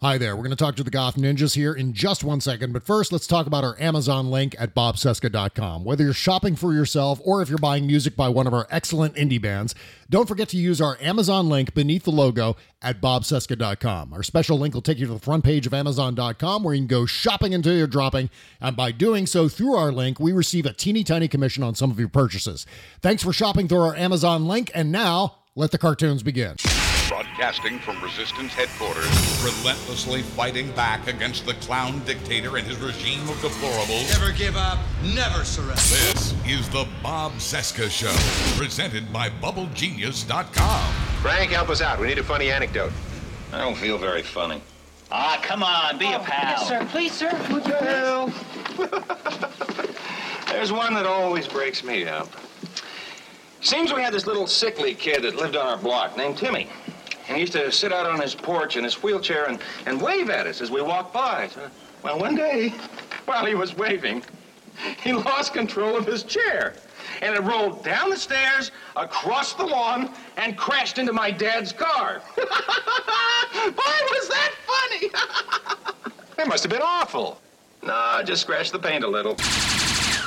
Hi there. We're going to talk to the Goth Ninjas here in just one second. But first, let's talk about our Amazon link at bobcesca.com. Whether you're shopping for yourself or if you're buying music by one of our excellent indie bands, don't forget to use our Amazon link beneath the logo at bobcesca.com. Our special link will take you to the front page of amazon.com where you can go shopping until you're dropping. And by doing so through our link, we receive a teeny tiny commission on some of your purchases. Thanks for shopping through our Amazon link. And now, let the cartoons begin. Broadcasting from Resistance headquarters, relentlessly fighting back against the clown dictator and his regime of deplorables. Never give up, never surrender. This is the Bob Cesca Show, presented by BubbleGenius.com. Frank, help us out. We need a funny anecdote. I don't feel very funny. Ah, come on, be a pal. Yes, sir. Please, sir. Would you Well, there's one that always breaks me up. Seems we had this little sickly kid that lived on our block named Timmy. And he used to sit out on his porch in his wheelchair and, and wave at us as we walked by. So, well, one day, while he was waving, he lost control of his chair. And it rolled down the stairs, across the lawn, and crashed into my dad's car. Boy, was that funny! that must have been awful. No, just scratched the paint a little.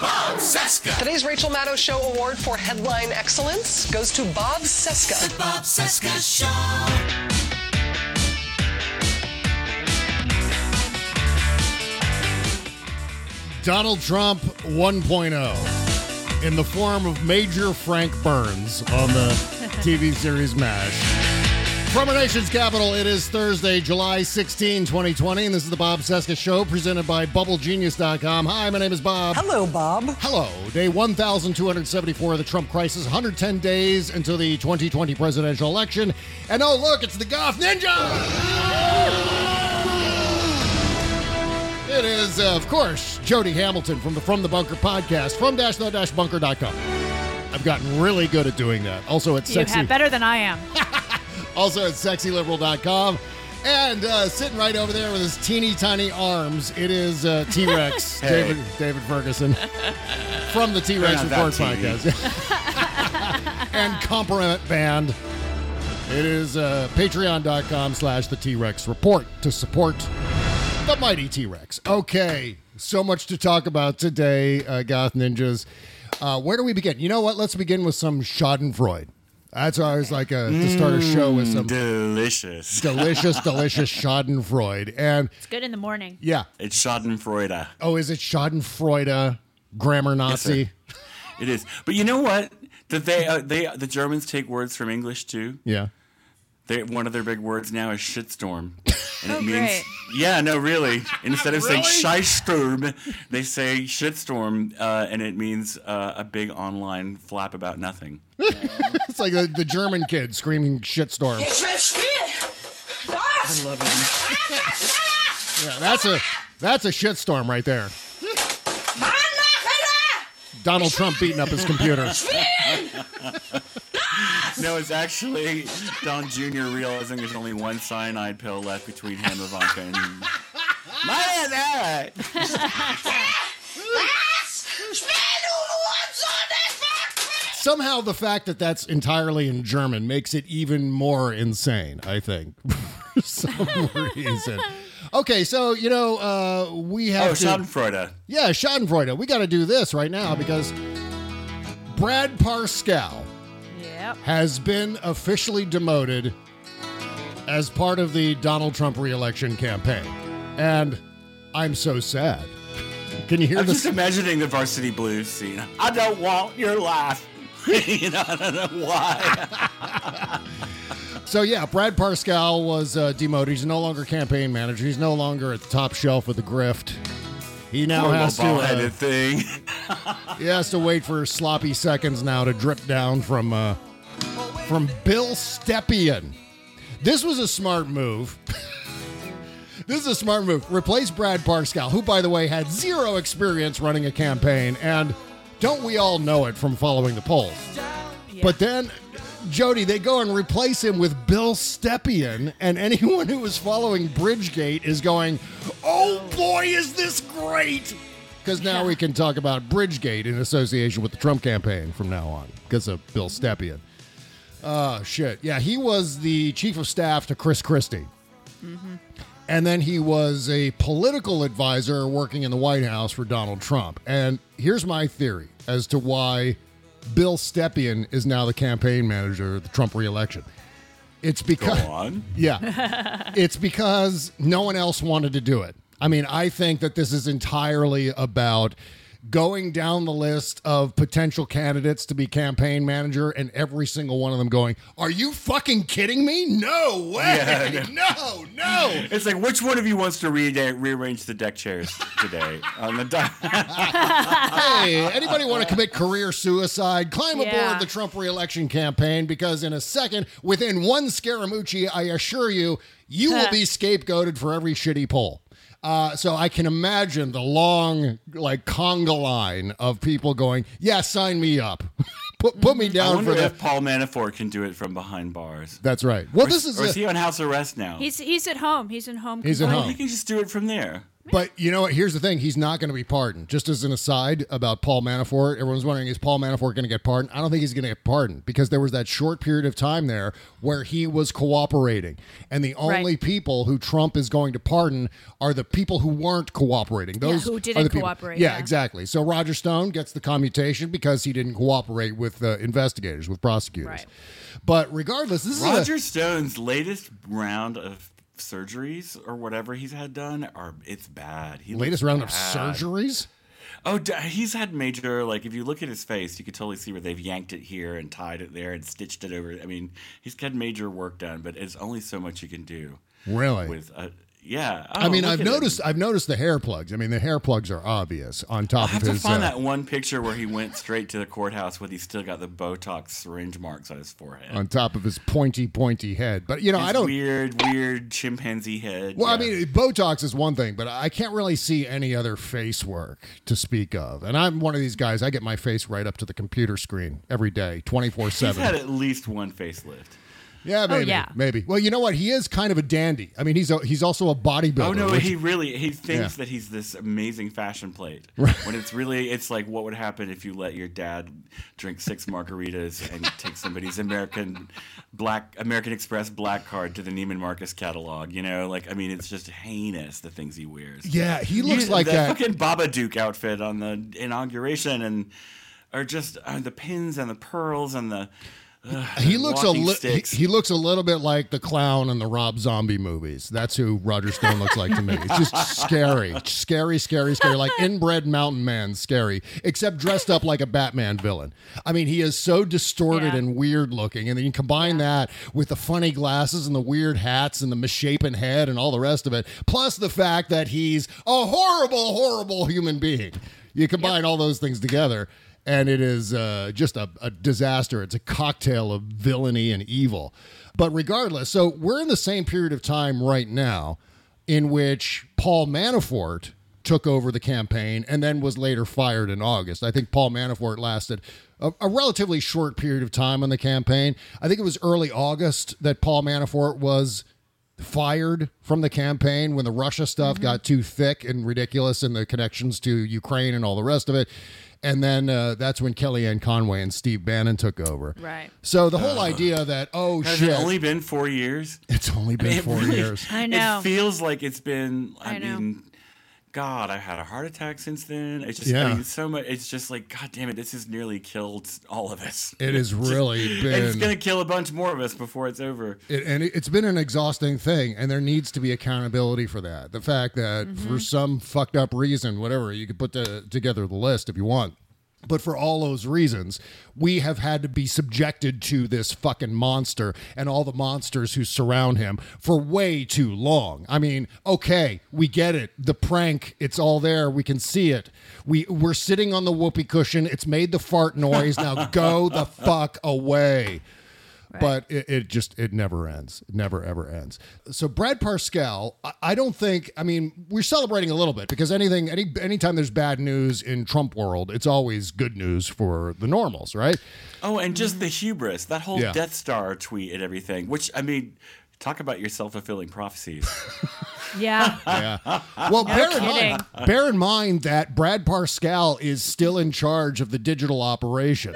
Bob Cesca. Today's Rachel Maddow Show Award for Headline Excellence goes to Bob Cesca. The Bob Cesca Show. Donald Trump 1.0 in the form of Major Frank Burns on the TV series MASH. From our nation's capital, it is Thursday, July 16, 2020, and this is the Bob Cesca Show presented by BubbleGenius.com. Hi, my name is Bob. Hello, Bob. Hello. Day 1274 of the Trump crisis, 110 days until the 2020 presidential election. And oh, look, it's the Goth Ninja! It is, uh, of course, Jody Hamilton from the From the Bunker podcast, from dash the dash bunker.com. I've gotten really good at doing that. Also, it's You sexy. have better than I am. Also at sexyliberal.com. And uh, sitting right over there with his teeny tiny arms, it is uh, T Rex, Hey. David, David Ferguson from the T Rex Report podcast. and Compliment Band. It is uh, patreon.com slash the T Rex Report to support the mighty T Rex. Okay, so much to talk about today, uh, Goth Ninjas. Uh, where do we begin? You know what? Let's begin with some Schadenfreude. That's always like a, to start a show with some delicious, delicious, delicious Schadenfreude. And It's good in the morning. yeah. It's Schadenfreude. Oh, is it Schadenfreude, grammar Nazi? sir. It is. But you know what? That they uh, they the Germans take words from English too. yeah. They, one of their big words now is shitstorm. And Oh, it means great. Yeah, no, really. Instead of saying Really? They say shitstorm, uh, and it means uh, a big online flap about nothing. It's like the, the German kid screaming shitstorm. I love him. Yeah, that's a that's a shitstorm right there. Donald Trump beating up his computer. No, it's actually Don Jr. realizing there's only one cyanide pill left between him, Ivanka, and my that. Somehow the fact that that's entirely in German makes it even more insane, I think, for some reason. Okay, so you know uh, we have Oh, to. Schadenfreude. Yeah, Schadenfreude. We got to do this right now because Brad Parscale Yep. has been officially demoted as part of the Donald Trump reelection campaign, and I'm so sad. Can you hear I'm this? just imagining the Varsity Blues scene. I don't want your life. you know, I don't know why. So yeah, Brad Parscale was uh, demoted. He's no longer campaign manager. He's no longer at the top shelf of the grift. He now Poor has to. little uh, ball-headed thing. he has to wait for sloppy seconds now to drip down from uh, from Bill Stepien. This was a smart move. this is a smart move. Replace Brad Parscale, who, by the way, had zero experience running a campaign, and don't we all know it from following the polls? But then, Jody, they go and replace him with Bill Stepien, and anyone who was following Bridgegate is going, "Oh boy, is this great!" Because now we can talk about Bridgegate in association with the Trump campaign from now on because of Bill Stepien. Oh shit! Yeah, he was the chief of staff to Chris Christie. Mm-hmm. And then he was a political advisor working in the White House for Donald Trump. And here's my theory as to why Bill Stepien is now the campaign manager of the Trump reelection. It's because Go on. yeah. it's because no one else wanted to do it. I mean, I think that this is entirely about going down the list of potential candidates to be campaign manager and every single one of them going, Are you fucking kidding me? No way. Yeah, no, no. It's like, which one of you wants to re- rearrange the deck chairs today on the di- hey, anybody want to commit career suicide? Climb Yeah. aboard the Trump reelection campaign because in a second, within one Scaramucci, I assure you, you will be scapegoated for every shitty poll. Uh, so I can imagine the long, like conga line of people going, "Yeah, sign me up, put put me I down wonder for that." if Paul Manafort can do it from behind bars. That's right. Well, Or this is or a- is he on house arrest now? He's he's at home. He's in home. He's at home. He can just do it from there. But you know what? Here's the thing: he's not going to be pardoned. Just as an aside about Paul Manafort, everyone's wondering is Paul Manafort going to get pardoned? I don't think he's going to get pardoned because there was that short period of time there where he was cooperating, and the only Right. people who Trump is going to pardon are the people who weren't cooperating. Those who didn't the cooperate, Yeah, yeah. exactly. So Roger Stone gets the commutation because he didn't cooperate with uh, investigators, with prosecutors. Right. But regardless, this is a- Roger Stone's latest round of surgeries or whatever he's had done are it's bad. He latest round of surgeries. Oh, he's had major like if you look at his face, you could totally see where they've yanked it here and tied it there and stitched it over. I mean, he's had major work done, but it's only so much you can do. Really? With uh, yeah. I Oh, mean, I've noticed. I've noticed the hair plugs. I mean, the hair plugs are obvious on top I have of to find uh, that one picture where he went straight to the courthouse with he's still got the Botox syringe marks on his forehead. on top of his pointy, pointy head. But you know, His I don't. weird, weird chimpanzee head. Well, I mean, Botox is one thing, but I can't really see any other face work to speak of. And I'm one of these guys. I get my face right up to the computer screen every day, twenty four seven. He's had at least one facelift. Yeah, maybe, yeah. maybe. Well, you know what? He is kind of a dandy. I mean, he's a, he's also a bodybuilder. Oh no, which- he really he thinks Yeah. that he's this amazing fashion plate. Right. When it's really it's like what would happen if you let your dad drink six margaritas and take somebody's American black American Express black card to the Neiman Marcus catalog, you know? Like I mean it's just heinous the things he wears. Yeah, he looks You- like the that. fucking Babadook outfit on the inauguration and or just uh, the pins and the pearls and the he looks a li- he, he looks a little bit like the clown in the Rob Zombie movies. That's who Roger Stone looks like to me. It's just scary, scary, scary, scary, like inbred mountain man, scary, except dressed up like a Batman villain. I mean, he is so distorted Yeah. and weird looking, and then you combine that with the funny glasses and the weird hats and the misshapen head and all the rest of it, plus the fact that he's a horrible, horrible human being. You combine all those things together and it is uh, just a, a disaster. It's a cocktail of villainy and evil. But regardless, so we're in the same period of time right now in which Paul Manafort took over the campaign and then was later fired in August. I think Paul Manafort lasted a, a relatively short period of time on the campaign. I think it was early August that Paul Manafort was fired from the campaign when the Russia stuff got too thick and ridiculous and the connections to Ukraine and all the rest of it. And then uh, that's when Kellyanne Conway and Steve Bannon took over. Right. So the whole idea that oh Has shit, it only been four years? it's only been It four really- years. I know. It feels like it's been. I, I know. mean, God, I've had a heart attack since then. It's just, Yeah. I mean, so much. It's just like, God damn it, this has nearly killed all of us. It has really And it's been. gonna kill a bunch more of us before it's over. It, and it- it's been an exhausting thing, and there needs to be accountability for that. The fact that Mm-hmm. for some fucked up reason, whatever, you could put the, together the list if you want. But for all those reasons, we have had to be subjected to this fucking monster and all the monsters who surround him for way too long. I mean, okay, we get it. The prank, it's all there. We can see it. We we're sitting on the whoopee cushion. It's made the fart noise. Now go the fuck away but it, it just it never ends it never ever ends so brad parscale I, I don't think i mean we're celebrating a little bit because anything any anytime there's bad news in trump world it's always good news for the normals right Oh, and just the hubris, that whole Yeah. Death Star tweet and everything. Which I mean, talk about your self fulfilling prophecies. Yeah. yeah well bear in, mind, bear in mind that brad parscale is still in charge of the digital operation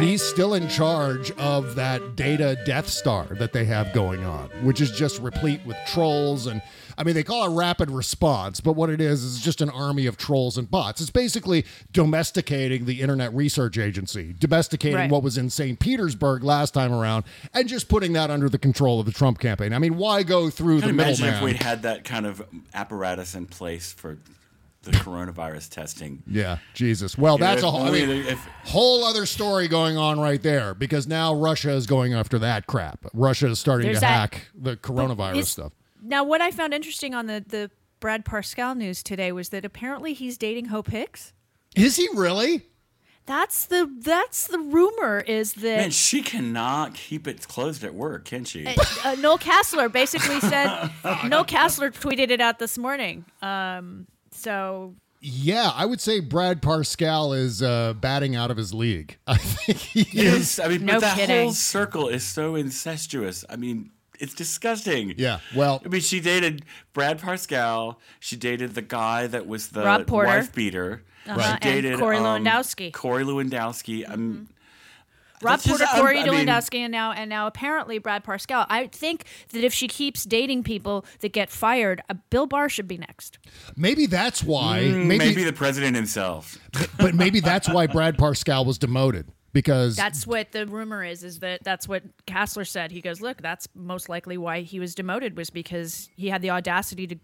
he's still in charge of that data death star that they have going on which is just replete with trolls and i mean they call it rapid response but what it is is just an army of trolls and bots it's basically domesticating the internet research agency domesticating Right. what was in st petersburg last time around and just putting that under the control of the trump campaign i mean why go through Can the imagine if we'd had that kind of apparatus in place for the coronavirus testing. Yeah, Jesus. Well, You know, that's if a whole, I mean, if- whole other story going on right there because now Russia is going after that crap. Russia is starting to that- hack the coronavirus It's- stuff. Now, what I found interesting on the the Brad Parscale news today was that apparently he's dating Hope Hicks. Is he really? That's the that's the rumor is that Man, she cannot keep it closed at work, can she? uh, Noel Casler basically said Noel Casler tweeted it out this morning. Um, so Yeah, I would say Brad Parscale is uh, batting out of his league. I think he is. I mean, No but that kidding. whole circle is so incestuous. I mean, it's disgusting. Yeah, well- I mean, she dated Brad Parscale. She dated the guy that was the Rob Porter. wife beater. Uh-huh, She and dated Corey um, Lewandowski. Corey Lewandowski. I'm. Rob That's just- Porter, I'm- Corey I mean- Lewandowski, and now and now apparently Brad Parscale. I think that if she keeps dating people that get fired, uh, Bill Barr should be next. Maybe that's why. Mm, maybe, maybe the president himself. but maybe that's why Brad Parscale was demoted because That's what the rumor is. Is that that's what Casler said? He goes, look, that's most likely why he was demoted was because he had the audacity to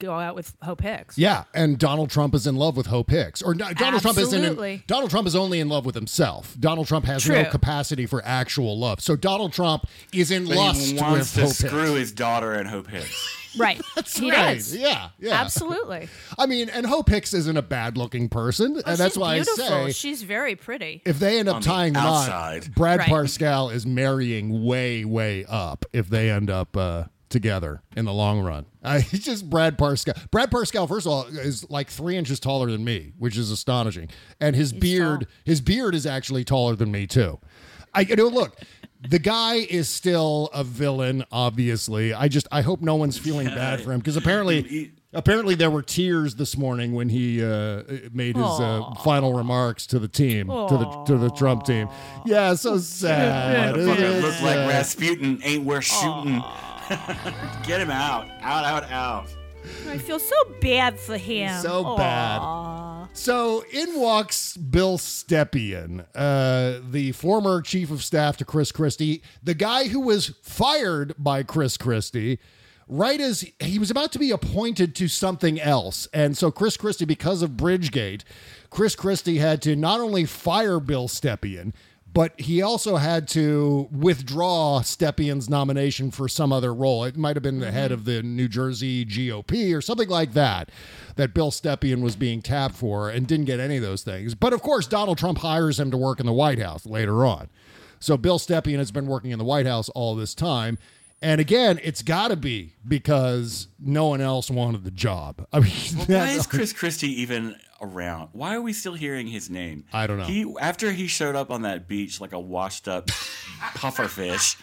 go out with Hope Hicks. Yeah, and Donald Trump is in love with Hope Hicks. Or no, Donald Trump isn't. In, Donald Trump is only in love with himself. Donald Trump has no capacity for actual love. So Donald Trump is in But lust he with wants to Hope screw Hicks. his daughter and Hope Hicks. Right. he right. does. Yeah, yeah. Absolutely. I mean, and Hope Hicks isn't a bad-looking person, Oh, and that's why beautiful. I say she's very pretty. if they end up On tying the knot. Brad Right. Parscale is marrying way, way up if they end up uh, together in the long run. Uh, he's just Brad Parscale. Brad Parscale, first of all, is like three inches taller than me, which is astonishing, and his beard, tall. his beard is actually taller than me too. I you know look. The guy is still a villain, obviously. I just I hope no one's feeling bad for him because apparently apparently there were tears this morning when he uh, made his uh, final remarks to the team to the to the Trump team. Yeah, so sad. Motherfucker It look is like. Rasputin ain't worth shooting. Get him out. Out, out, out. I feel so bad for him. So bad. So in walks Bill Stepien, uh, the former chief of staff to Chris Christie, the guy who was fired by Chris Christie. Right as he was about to be appointed to something else. And so, Chris Christie, because of Bridgegate, Chris Christie had to not only fire Bill Stepien, but he also had to withdraw Stepien's nomination for some other role. It might have been the head mm-hmm. of the New Jersey GOP or something like that, that Bill Stepien was being tapped for and didn't get any of those things. But of course, Donald Trump hires him to work in the White House later on. So Bill Stepien has been working in the White House all this time. And again, it's got to be because no one else wanted the job. I mean, Why is Chris Christie even around? Why are we still hearing his name? I don't know. He after he showed up on that beach like a washed up pufferfish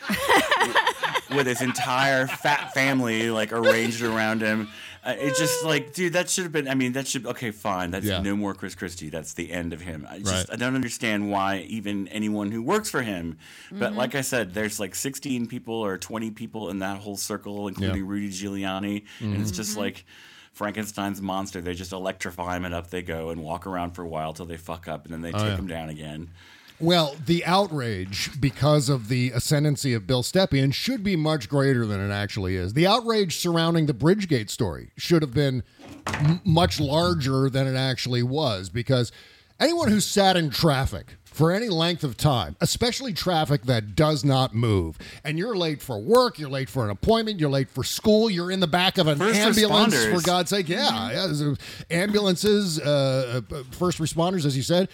with his entire fat family like arranged around him. Uh, it's just like, dude, that should have been. I mean, that should. Okay, fine. That's Yeah. no more Chris Christie. That's the end of him. I just, Right. I don't understand why even anyone who works for him. But Mhm. like I said, there's like 16 people or 20 people in that whole circle, including Rudy Giuliani, and it's Mhm. just like. Frankenstein's monster. They just electrify him and up they go and walk around for a while till they fuck up and then they Oh, take yeah. him down again. Well, the outrage because of the ascendancy of Bill Stepien should be much greater than it actually is. The outrage surrounding the Bridgegate story should have been m- much larger than it actually was because anyone who sat in traffic for any length of time, especially traffic that does not move, and you're late for work, you're late for an appointment, you're late for school, you're in the back of an First ambulance, responders. for God's sake, yeah, yeah ambulances, uh, uh, first responders, as you said.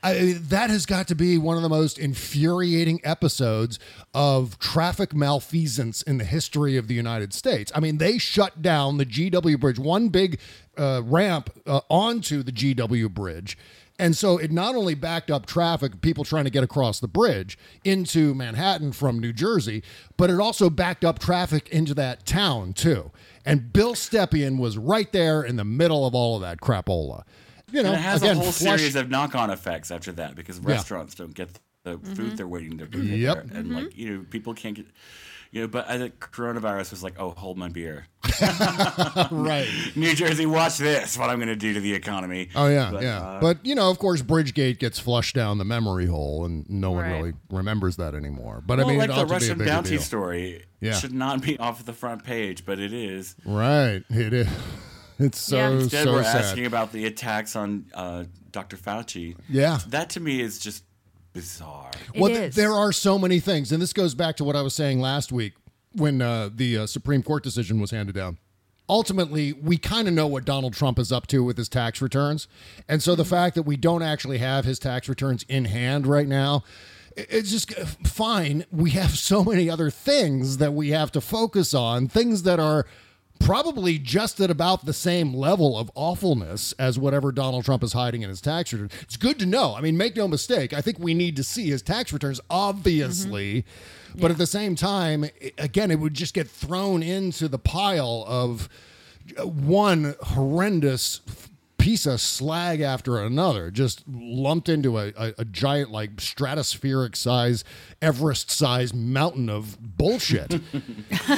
I, that has got to be one of the most infuriating episodes of traffic malfeasance in the history of the United States. I mean, they shut down the GW Bridge, one big uh, ramp uh, onto the GW Bridge. And so it not only backed up traffic, people trying to get across the bridge into Manhattan from New Jersey, but it also backed up traffic into that town too. And Bill Stepien was right there in the middle of all of that crapola. You know, and it has again, a whole flush- series of knock-on effects after that because Yeah. restaurants don't get the food mm-hmm. they're waiting to get Yep. there, and like mm-hmm. you know, people can't get. You know, but I think coronavirus was like, oh, hold my beer. right. New Jersey, watch this. What I'm going to do to the economy. Oh yeah, But, yeah. uh, but you know, of course, Bridgegate gets flushed down the memory hole, and no one Right. really remembers that anymore. But well, I mean, like it the ought to be a Russian bounty deal. story Yeah. should not be off the front page, but it is. Right, it is. It's so Instead, so we're sad. asking about the attacks on uh, Dr. Fauci. Yeah. that to me is just bizarre. well, th- there are so many things, and this goes back to what I was saying last week when uh, the uh, Supreme Court decision was handed down. Ultimately, we kind of know what Donald Trump is up to with his tax returns, and so the fact that we don't actually have his tax returns in hand right now. It's just uh, fine. We have so many other things that we have to focus on, things that are probably just at about the same level of awfulness as whatever Donald Trump is hiding in his tax return. It's good to know. I mean, make no mistake. I think we need to see his tax returns, obviously. But at the same time, again, it would just get thrown into the pile of uh, one horrendous piece of slag after another, just lumped into a, a, a giant, like stratospheric size, Everest size mountain of bullshit.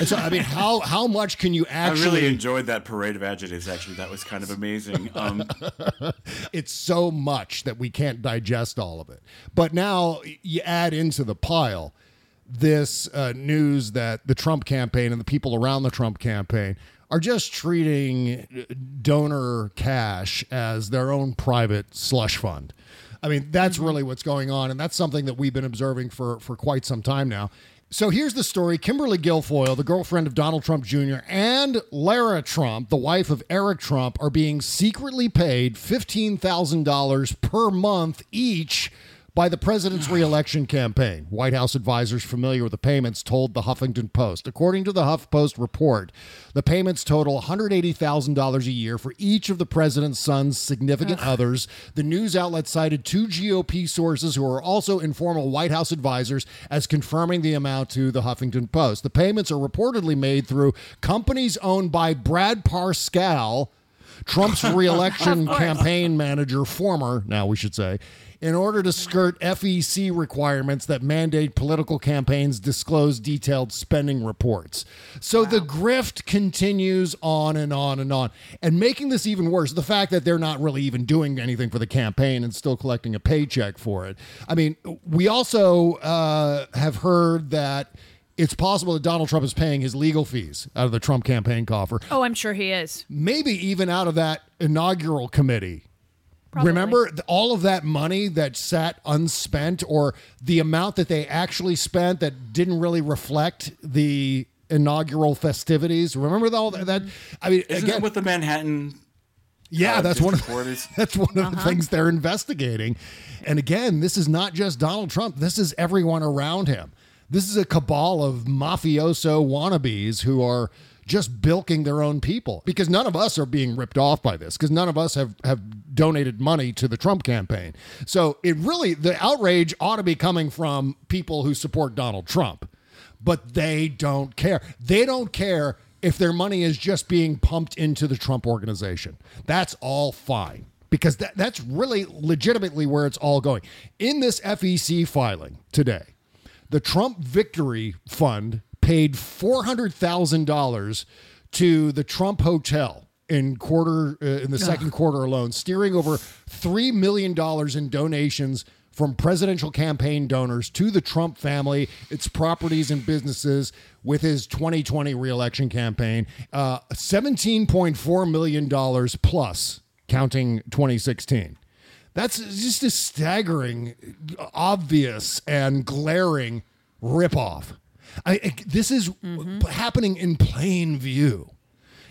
so, I mean, how how much can you actually? I really enjoyed that parade of adjectives. Actually, that was kind of amazing. Um, it's so much that we can't digest all of it. But now you add into the pile this uh, news that the Trump campaign and the people around the Trump campaign are just treating uh, donor cash as their own private slush fund. I mean, that's really what's going on, and that's something that we've been observing for for quite some time now. So here's the story. Kimberly Guilfoyle, the girlfriend of Donald Trump Jr., and Lara Trump, the wife of Eric Trump, are being secretly paid $15,000 per month each by the president's reelection campaign. White House advisors familiar with the payments told the Huffington Post. According to the HuffPost report, the payments total $180,000 a year for each of the president's son's significant others. The news outlet cited two GOP sources who are also informal White House advisors as confirming the amount to the Huffington Post. The payments are reportedly made through companies owned by Brad Parscale, Trump's reelection campaign manager, former, now we should say, in order to skirt FEC requirements that mandate political campaigns disclose detailed spending reports. So the grift continues on and on and on. And making this even worse, the fact that they're not really even doing anything for the campaign and still collecting a paycheck for it. I mean, we also uh, have heard that. It's possible that Donald Trump is paying his legal fees out of the Trump campaign coffer Oh, I'm sure he is. maybe even out of that inaugural committee. Remember th- all of that money that sat unspent, or the amount that they actually spent that didn't really reflect the inaugural festivities. Remember all that? that I mean, isn't again, that what the Manhattan? yeah, uh, that's one of district court is? that's one of the Uh-huh. things they're investigating. And again, this is not just Donald Trump. This is everyone around him. This is a cabal of mafioso wannabes who are just bilking their own people because none of us are being ripped off by this because none of us have have donated money to the Trump campaign. So it really the outrage ought to be coming from people who support Donald Trump but they don't care. They don't care if their money is just being pumped into the Trump organization. That's all fine because that, that's really legitimately where it's all going. In this FEC filing today, the Trump Victory Fund paid $400,000 to the Trump Hotel in quarter uh, in the second quarter alone, steering over 3 million dollars in donations from presidential campaign donors to the Trump family, its properties and businesses with his 2020 reelection campaign. Uh, $17.4 million plus, counting 2016. That's just a staggering, obvious, and glaring ripoff. I, I, this is happening in plain view.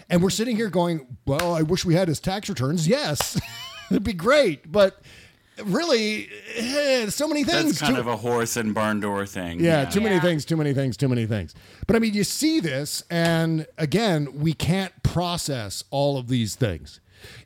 And we're sitting here going, well, I wish we had his tax returns. Yes, it'd be great. But really, eh, so many things. That's kind too- of a horse and barn door thing. yeah, too many things, too many things, too many things. But I mean, you see this, and again, we can't process all of these things.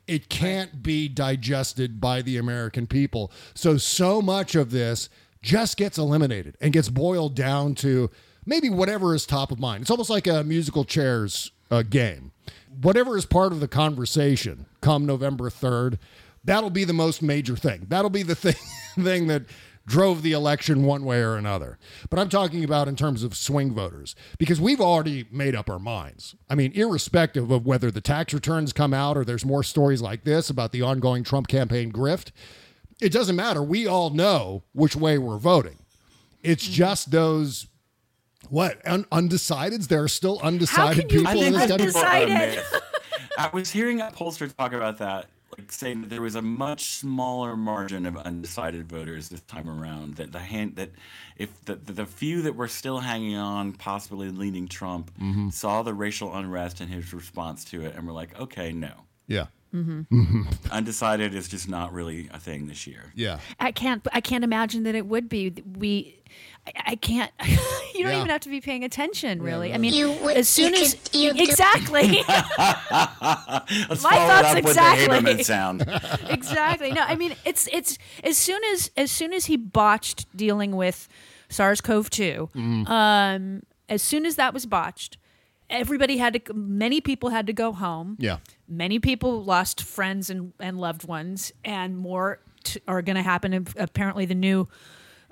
It can't be digested by the American people. So, so much of this just gets eliminated and gets boiled down to maybe whatever is top of mind. It's almost like a musical chairs uh, game. Whatever is part of the conversation come November 3rd, that'll be the most major thing. That'll be the thing, thing that drove the election one way or another. But I'm talking about in terms of swing voters because we've already made up our minds. I mean, irrespective of whether the tax returns come out or there's more stories like this about the ongoing Trump campaign grift, it doesn't matter. We all know which way we're voting. It's just those what un- undecideds. There are still undecided people in this that country. people are a myth. I was hearing a pollster talk about that, like saying that there was a much smaller margin of undecided voters this time around. That the hand that if the the, few that were still hanging on, possibly leaning Trump, Mhm. saw the racial unrest and his response to it, and were like, okay, no. Yeah. Mm-hmm. Undecided is just not really a thing this year. Yeah. I can't. I can't imagine that it would be. We. I, I can't. you don't Yeah. even have to be paying attention, really. I really. mean, You would- as soon you as could- you could- exactly. My thoughts up exactly. with the sound. exactly. No, I mean it's it's as soon as as soon as he botched dealing with SARS-CoV-2, Mm. um, as soon as that was botched, everybody had to. Many people had to go home. Yeah. Many people lost friends and, and loved ones, and more t- are going to happen. Apparently, the new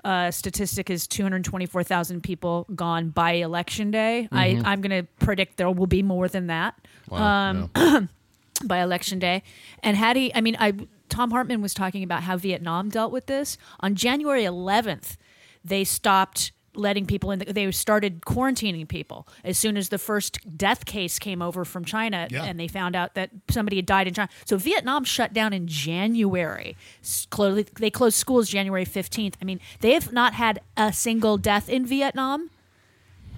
uh, statistic is 224,000 people gone by election day. Mhm. I, I'm going to predict there will be more than that Wow, um, by election day. And had he, I mean, I Thom Hartmann was talking about how Vietnam dealt with this on January 11th. They stopped letting people in. They started quarantining people as soon as the first death case came over from China, Yeah. and they found out that somebody had died in China. So Vietnam shut down in January. They closed schools January 15th. I mean, they have not had a single death in Vietnam.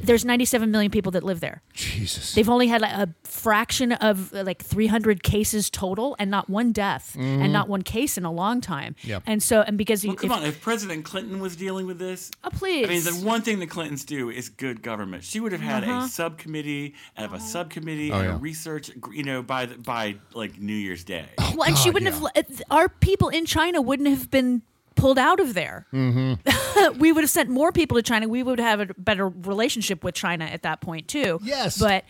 There's 97 million people that live there. Jesus. They've only had like, a fraction of uh, like 300 cases total, and not one death, Mhm. and not one case in a long time. Yep. And so, and because you, come if- on, if President Clinton was dealing with this, oh please, I mean, the one thing the Clintons do is good government. She would have had Uh-huh. a subcommittee of a subcommittee Oh, and yeah. a research, you know, by the, by like New Year's Day. well, and she wouldn't have. Our people in China wouldn't have been pulled out of there. Mm-hmm. we would have sent more people to China. We would have a better relationship with China at that point too. Yes, but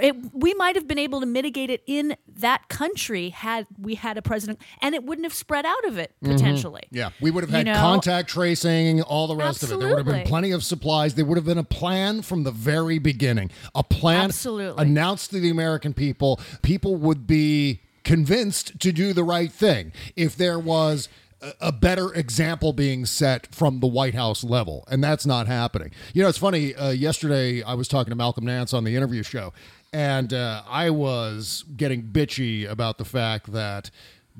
it, we might have been able to mitigate it in that country had we had a president, and it wouldn't have spread out of it Mhm. potentially. Yeah, we would have You had know? contact tracing, all the rest of it. There would have been plenty of supplies. There would have been a plan from the very beginning. A plan Absolutely. announced to the American people. People would be convinced to do the right thing if there was a- better example being set from the White House level, and that's not happening. You know, it's funny. Uh, yesterday, I was talking to Malcolm Nance on the interview show, and uh, I was getting bitchy about the fact that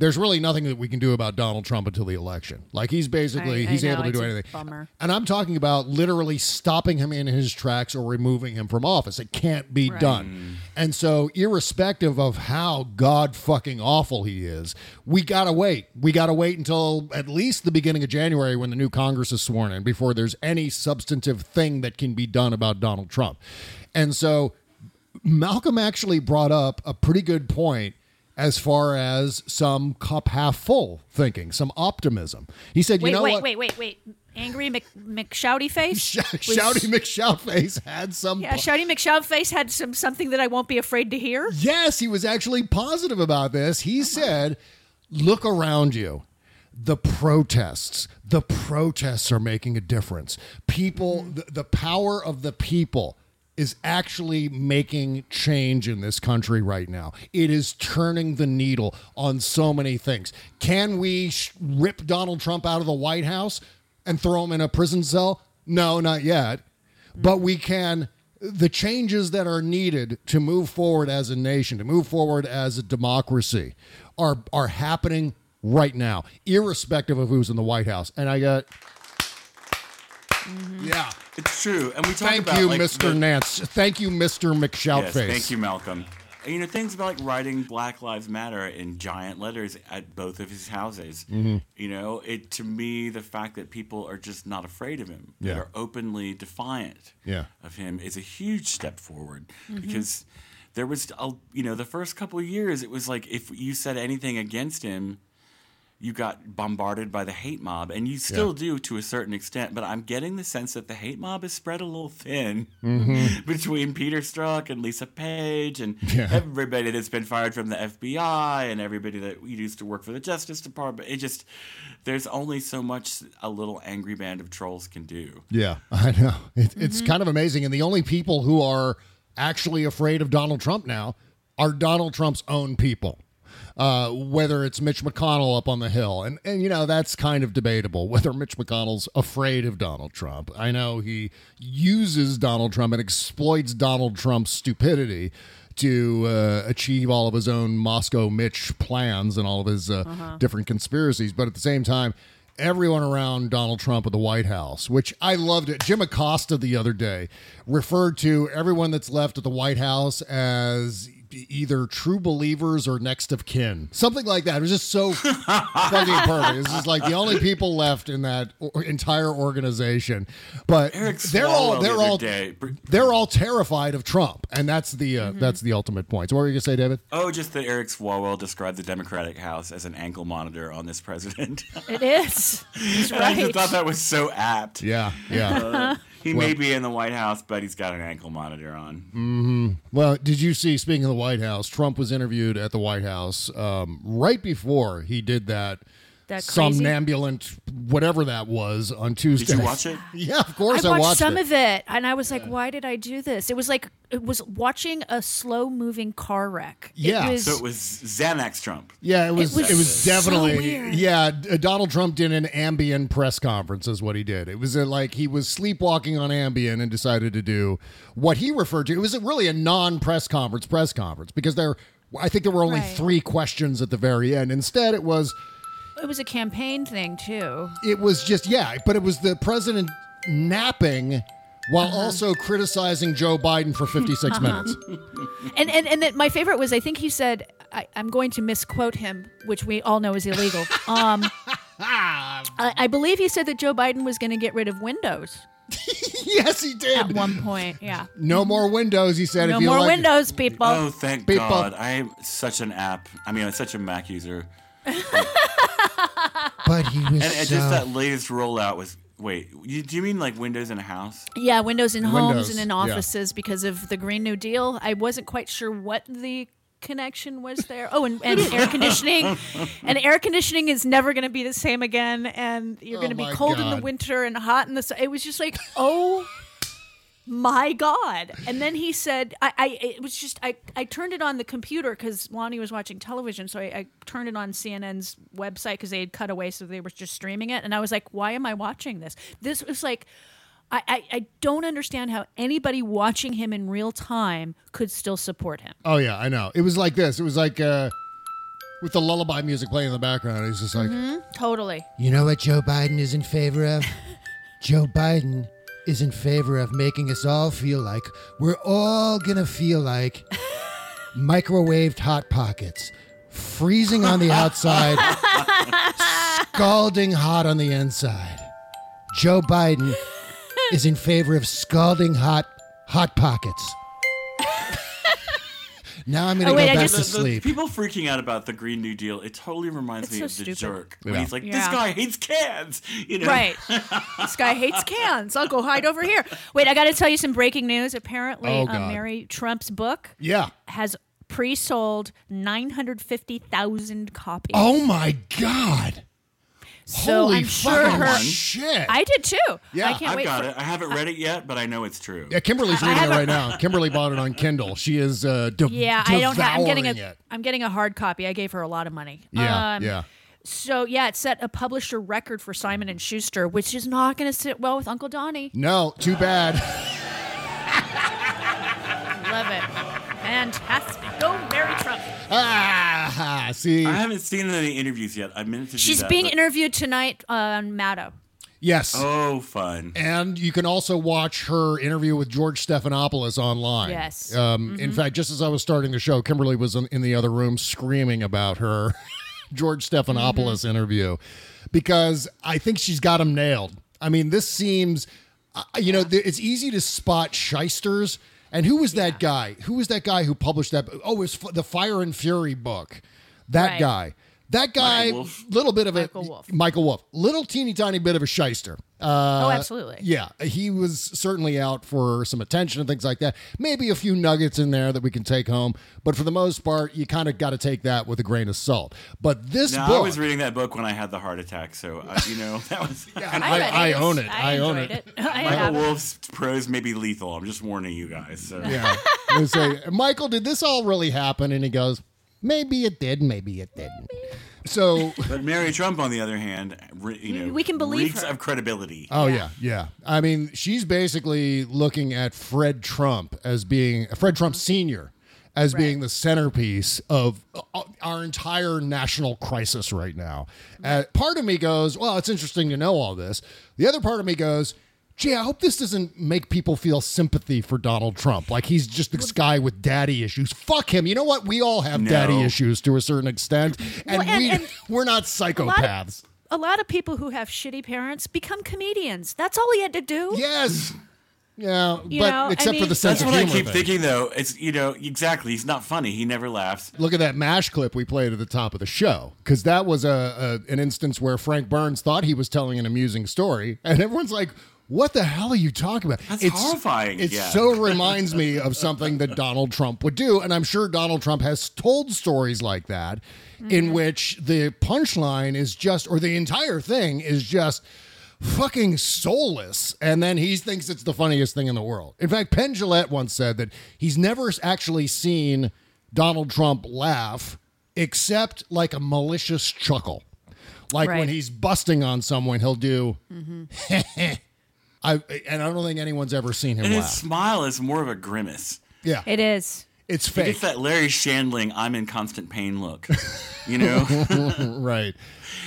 there's really nothing that we can do about Donald Trump until the election. Like he's basically I- I he's know, able to do anything. bummer. And I'm talking about literally stopping him in his tracks or removing him from office. It can't be done. Mm. And so, irrespective of how god fucking awful he is, we gotta wait. We gotta wait until at least the beginning of January when the new Congress is sworn in before there's any substantive thing that can be done about Donald Trump. And so, Malcolm actually brought up a pretty good point as far as some cup half full thinking, some optimism. He said, wait, "You know wait, what? wait, wait, wait, angry Mc, McShouty face. was- Shouty McShoutface had some. Yeah, Shouty McShoutface had some something that I won't be afraid to hear. Yes, he was actually positive about this. He uh-huh. said, "Look around you. The protests, the protests are making a difference. People, mm-hmm. the, the power of the people is actually making change in this country right now. It is turning the needle on so many things. Can we sh- rip Donald Trump out of the White House and throw him in a prison cell? No, not yet. But we can the changes that are needed to move forward as a nation, to move forward as a democracy, are are happening right now, irrespective of who's in the White House. And I got, yeah, It's true, and we talk about. thank about you, like, Mr. the- Nance. Thank you, Mr. McShoutface. Yes, thank you, Malcolm. And, you know, things about like writing Black Lives Matter in giant letters at both of his houses. Mhm. You know, it to me the fact that people are just not afraid of him, Yeah. are openly defiant Yeah. of him, is a huge step forward. Mhm. Because there was, a- you know, the first couple of years, it was like if you said anything against him, you got bombarded by the hate mob, and you still do to a certain extent. But I'm getting the sense that the hate mob is spread a little thin Mhm. between Peter Strzok and Lisa Page and Yeah. everybody that's been fired from the FBI and everybody that used to work for the Justice Department. It just there's only so much a little angry band of trolls can do. Yeah, I know. It, Mm-hmm. It's kind of amazing. And the only people who are actually afraid of Donald Trump now are Donald Trump's own people. Uh, whether it's Mitch McConnell up on the Hill. And, and, you know, that's kind of debatable whether Mitch McConnell's afraid of Donald Trump. I know he uses Donald Trump and exploits Donald Trump's stupidity to uh, achieve all of his own Moscow Mitch plans and all of his uh, Uh-huh. different conspiracies. But at the same time, everyone around Donald Trump at the White House, which I loved it. Jim Acosta the other day referred to everyone that's left at the White House as either true believers or next of kin. Something like that. It was just so fucking perfect. It's just like the only people left in that o- entire organization. But Eric they're all they're the all day- they're all terrified of Trump, and that's the uh, that's the ultimate point. So what were you gonna say, David? Oh, just that Eric Swalwell described the Democratic House as an ankle monitor on this president. It is. He's And I just thought that was so apt. Yeah, yeah. Uh, he Well- may be in the White House, but he's got an ankle monitor on. hmm Well, did you see? Speaking of the White House, Trump was interviewed at the White House um, right before he did that. That crazy- somnambulant, whatever that was, on Tuesday. Did you watch it? yeah, of course I I watched, watched some it. of it, and I was like, "Why did I do this?" It was like it was watching a slow-moving car wreck. Yeah. it was, So it was Xanax Trump. Yeah, it was. It was was, so definitely. weird. Yeah, Donald Trump did an Ambien press conference, is what he did. It was uh like he was sleepwalking on Ambien and decided to do what he referred to. It was really a non-press conference press conference because there, I think there were only Right. three questions at the very end. Instead, it was it was a campaign thing too. it was just yeah, but it was the president napping while Uh-huh. also criticizing Joe Biden for 56 minutes. And and and then my favorite was I think he said I, I'm going to misquote him, which we all know is illegal. Um, I, I believe he said that Joe Biden was going to get rid of Windows yes, he did. at one point. Yeah. No more windows, he said. No if you more like- Windows, people. Oh, thank People- God! I am such an app. I mean, I'm such a Mac user. But he was And, and so- just that latest rollout was. Wait, you, do you mean like Windows in a house? Yeah, windows in homes and in yeah. offices because of the Green New Deal. I wasn't quite sure what the connection was there. Oh, and, and air conditioning. and air conditioning is never going to be the same again. And you're Oh going to be my cold in the winter and hot in the sun. It was just like, oh my God. And then he said, I, I it was just, I, I turned it on the computer because Lonnie was watching television. So I, I turned it on CNN's website because they had cut away. So they were just streaming it. And I was like, why am I watching this? This was like, I, I, I don't understand how anybody watching him in real time could still support him. Oh yeah, I know. It was like this. It was like uh, with the lullaby music playing in the background. He's just like, Mhm, Totally. You know what Joe Biden is in favor of? Joe Biden is in favor of making us all feel like we're all gonna feel like microwaved hot pockets, freezing on the outside, scalding hot on the inside. Joe Biden is in favor of scalding hot hot pockets. Now I'm gonna Oh, go wait, I back just- to The- the sleep. people freaking out about the Green New Deal, it totally reminds It's me so of the stupid. jerk. When he's like, this Yeah. guy hates cans. You know? Right. this guy hates cans. I'll go hide over here. Wait, I got to tell you some breaking news. Apparently, Oh, uh, God. Mary Trump's book Yeah. has pre-sold 950,000 copies. Oh my God. So Holy I'm sure fucking her. shit. I did too. Yeah, I can't I've wait got for, it. I haven't read it yet, but I know it's true. Yeah, Kimberly's reading it right now. Kimberly bought it on Kindle. She is uh, de- Yeah, I don't have. I'm getting a. devouring it. am getting a hard copy. I gave her a lot of money. Yeah, Um, yeah. So yeah, it set a publisher record for Simon and Schuster, which is not going to sit well with Uncle Donnie. No, too bad. Love it. Fantastic. Go, Mary Trump. ah, see. I haven't seen any interviews yet. I meant to do She's that, being but- interviewed tonight on Maddow. Yes. Oh, fun. And you can also watch her interview with George Stephanopoulos online. Yes. Um, In fact, just as I was starting the show, Kimberly was in, in the other room screaming about her George Stephanopoulos interview because I think she's got him nailed. I mean, this seems, uh, you know, th- it's easy to spot shysters. And who was that guy? Who was that guy who published that? Oh, it was f- the Fire and Fury book. That Right. guy. That guy, little bit of a Michael Wolff. Michael Wolff, little teeny tiny bit of a shyster. Uh, oh, absolutely. yeah, he was certainly out for some attention and things like that. Maybe a few nuggets in there that we can take home, but for the most part, you kind of got to take that with a grain of salt. But this Now, book, I was reading that book when I had the heart attack, so uh, you know that was. and I I, I own it. I I, own it. it. Michael. Wolff's prose may be lethal. I'm just warning you guys. So. Yeah, they say, Michael, did this all really happen? And he goes, maybe it did, maybe it didn't. So, But Mary Trump, on the other hand, re, you know, We can believe reeks her. of credibility. oh yeah, yeah. I mean, she's basically looking at Fred Trump as being Fred Trump Senior. As being the centerpiece of uh, our entire national crisis right now. Uh, part of me goes, Well, it's interesting to know all this. The other part of me goes, Gee, I hope this doesn't make people feel sympathy for Donald Trump. Like he's just this guy with daddy issues. Fuck him. You know what? We all have No. daddy issues to a certain extent. And, Well, and- we, and we're not psychopaths. A lot of people who have shitty parents become comedians. That's all he had to do. Yes. Yeah, You but know, I except for the sense That's of what I keep thing. thinking, though. It's you know exactly. He's not funny. He never laughs. Look at that MASH clip we played at the top of the show, because that was a, a an instance where Frank Burns thought he was telling an amusing story, and everyone's like, "What the hell are you talking about?" That's horrifying, It yeah. so reminds me of something that Donald Trump would do, and I'm sure Donald Trump has told stories like that, in mm-hmm. which the punchline is just, or the entire thing is just fucking soulless and then he thinks it's the funniest thing in the world. In fact penn Jillette once said that he's never actually seen donald trump laugh except like a malicious chuckle. Like when he's busting on someone he'll do mm-hmm. I, and i don't think anyone's ever seen him And his smile is more of a grimace. yeah It is. it's He fake gets that Garry Shandling, I'm in constant pain look. You know? right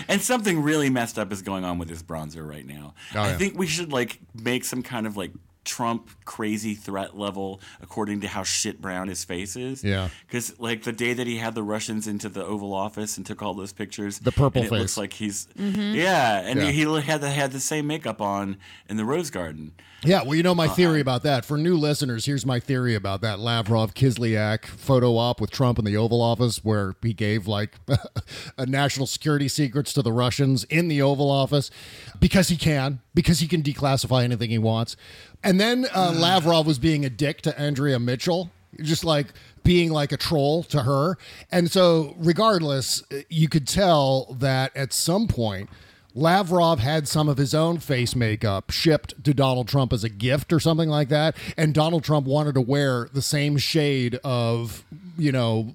and something really messed up is going on with this bronzer right now. Oh, I yeah. think we should like make some kind of like Trump crazy threat level according to how shit brown his face is. Yeah. Because like the day that he had the Russians into the Oval Office and took all those pictures, The purple it face. looks like he's mm-hmm. yeah, and Yeah. he had the, had the same makeup on in the Rose Garden. Yeah, well, you know my Uh, theory about that. For new listeners, here's my theory about that Lavrov Kislyak photo op with Trump in the Oval Office, where he gave like a national security secrets to the Russians in the Oval Office because he can, because he can declassify anything he wants. And then uh, Lavrov was being a dick to Andrea Mitchell, just like being like a troll to her. And so, regardless, you could tell that at some point. Lavrov had some of his own face makeup shipped to Donald Trump as a gift or something like that. And Donald Trump wanted to wear the same shade of, you know,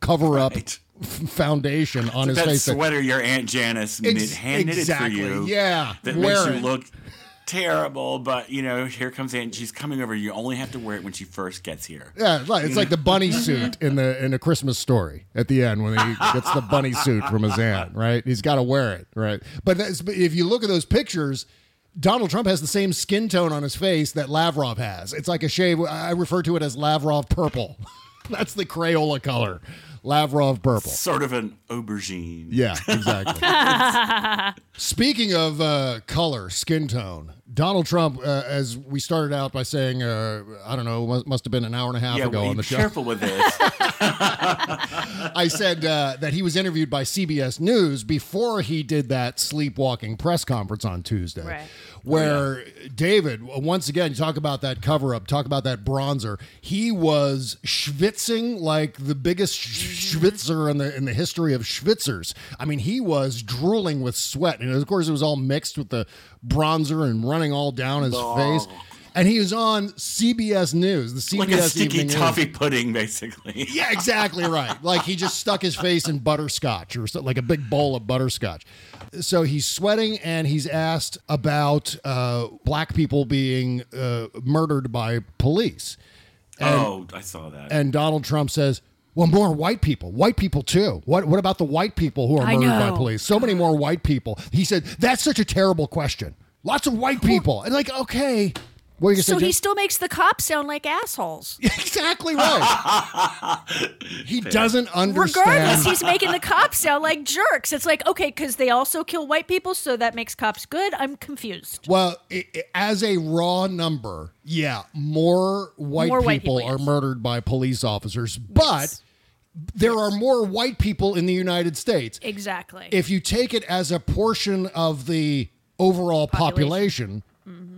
cover up Right. foundation on his that face. that- sweater your Aunt Janice Ex- knit, hand knitted for you. yeah. That makes you look terrible, but you know, here comes Aunt. She's coming over. You only have to wear it when she first gets here. Yeah, right. It's like the bunny suit in the in a Christmas story at the end when he gets the bunny suit from his aunt, right? He's got to wear it, right? But that's, but if you look at those pictures, Donald Trump has the same skin tone on his face that Lavrov has. It's like a shade. I refer to it as Lavrov purple. that's the Crayola color, Lavrov purple. Sort of an aubergine. Yeah, exactly. Speaking of uh, color, skin tone, Donald Trump, uh, as we started out by saying, uh, I don't know, must, must have been an hour and a half yeah, ago well, on the show. careful with this. I said uh, that he was interviewed by CBS News before he did that sleepwalking press conference on Tuesday, Right. Oh, where David, once again, talk about that cover up, talk about that bronzer. He was schwitzing like the biggest mm-hmm. schwitzer in the in the history of schwitzers. I mean, he was drooling with sweat, and of course, it was all mixed with the bronzer and running all down his Oh. face. And he was on CBS News, the CBS News. like a sticky Evening News. toffee pudding, basically. Yeah, exactly right. Like he just stuck his face in butterscotch or so, like a big bowl of butterscotch. So he's sweating and he's asked about uh, black people being uh, murdered by police. And, oh, I saw that. and Donald Trump says, well, more white people, white people too. What what about the white people who are I murdered by police? So many more white people. He said, that's such a terrible question. Lots of white people. And like, okay. What are you So say, he Jen? still makes the cops sound like assholes. exactly right. he doesn't understand. Regardless, he's making the cops sound like jerks. It's like, okay, because they also kill white people, so that makes cops good. I'm confused. Well, i i as a raw number, yeah, more white More people, white people, are yes. murdered by police officers, but there are more white people in the United States. Exactly. If you take it as a portion of the overall population, Mm-hmm.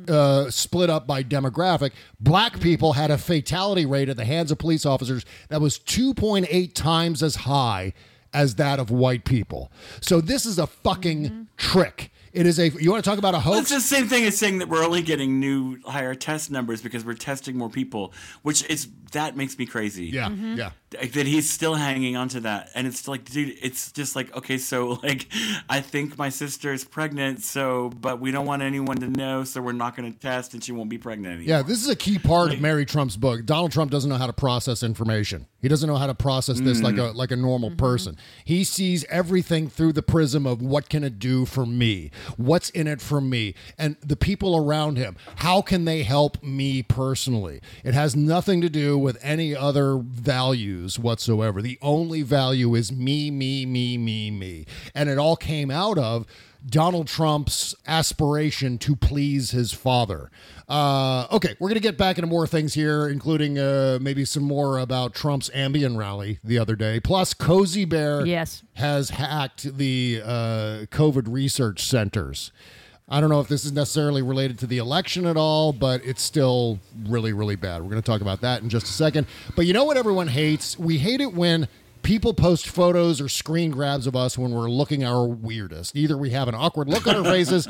Uh, split up by demographic, black people had a fatality rate at the hands of police officers that was 2.8 times as high as that of white people. So this is a fucking Mm-hmm. trick. It is a. You want to talk about a Well, hoax? it's the same thing as saying that we're only getting new higher test numbers because we're testing more people, which is that makes me crazy. Yeah, Mm-hmm. yeah. Like, that he's still hanging on to that, and it's like, dude, it's just like, okay, so like, I think my sister is pregnant, so but we don't want anyone to know, so we're not going to test, and she won't be pregnant anymore. Yeah, this is a key part of Mary Trump's book. Donald Trump doesn't know how to process information. He doesn't know how to process this like mm. a like a normal mm-hmm. person. He sees everything through the prism of what can it do for me? What's in it for me? And the people around him, how can they help me personally? It has nothing to do with any other values whatsoever. The only value is me, me, me, me, me. And it all came out of Donald Trump's aspiration to please his father. Uh, okay, we're going to get back into more things here, including uh, maybe some more about Trump's Ambien rally the other day. Plus, Cozy Bear Yes. has hacked the uh, COVID research centers. I don't know if this is necessarily related to the election at all, but it's still really, really bad. We're going to talk about that in just a second. But you know what everyone hates? We hate it when people post photos or screen grabs of us when we're looking our weirdest. Either we have an awkward look on our faces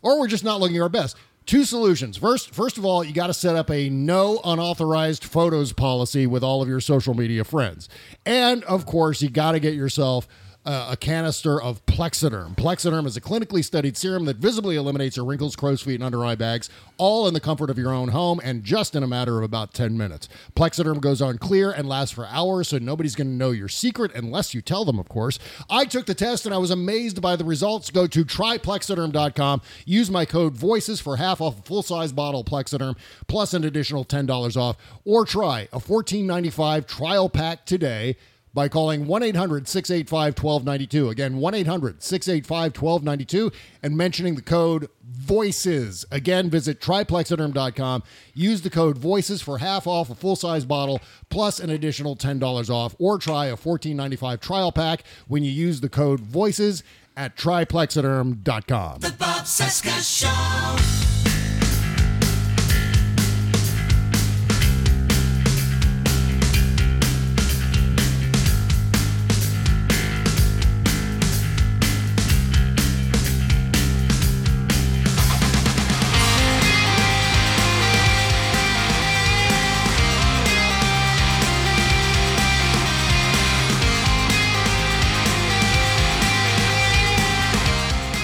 or we're just not looking our best. Two solutions. First, first of all, you got to set up a no unauthorized photos policy with all of your social media friends. And of course, you got to get yourself uh, a canister of Plexiderm. Plexiderm is a clinically studied serum that visibly eliminates your wrinkles, crow's feet, and under eye bags, all in the comfort of your own home and just in a matter of about 10 minutes. Plexiderm goes on clear and lasts for hours, so nobody's going to know your secret unless you tell them, of course. I took the test and I was amazed by the results. Go to tryplexiderm.com, use my code VOICES for half off a full size bottle of Plexiderm, plus an additional $10 off, or try a $14.95 trial pack today by calling 1 800 685 1292. Again, 1 800 685 1292 and mentioning the code VOICES. Again, visit tryplexiderm.com. Use the code VOICES for half off a full size bottle plus an additional $10 off, or try a $14.95 trial pack when you use the code VOICES at tryplexiderm.com. The Bob Cesca Show.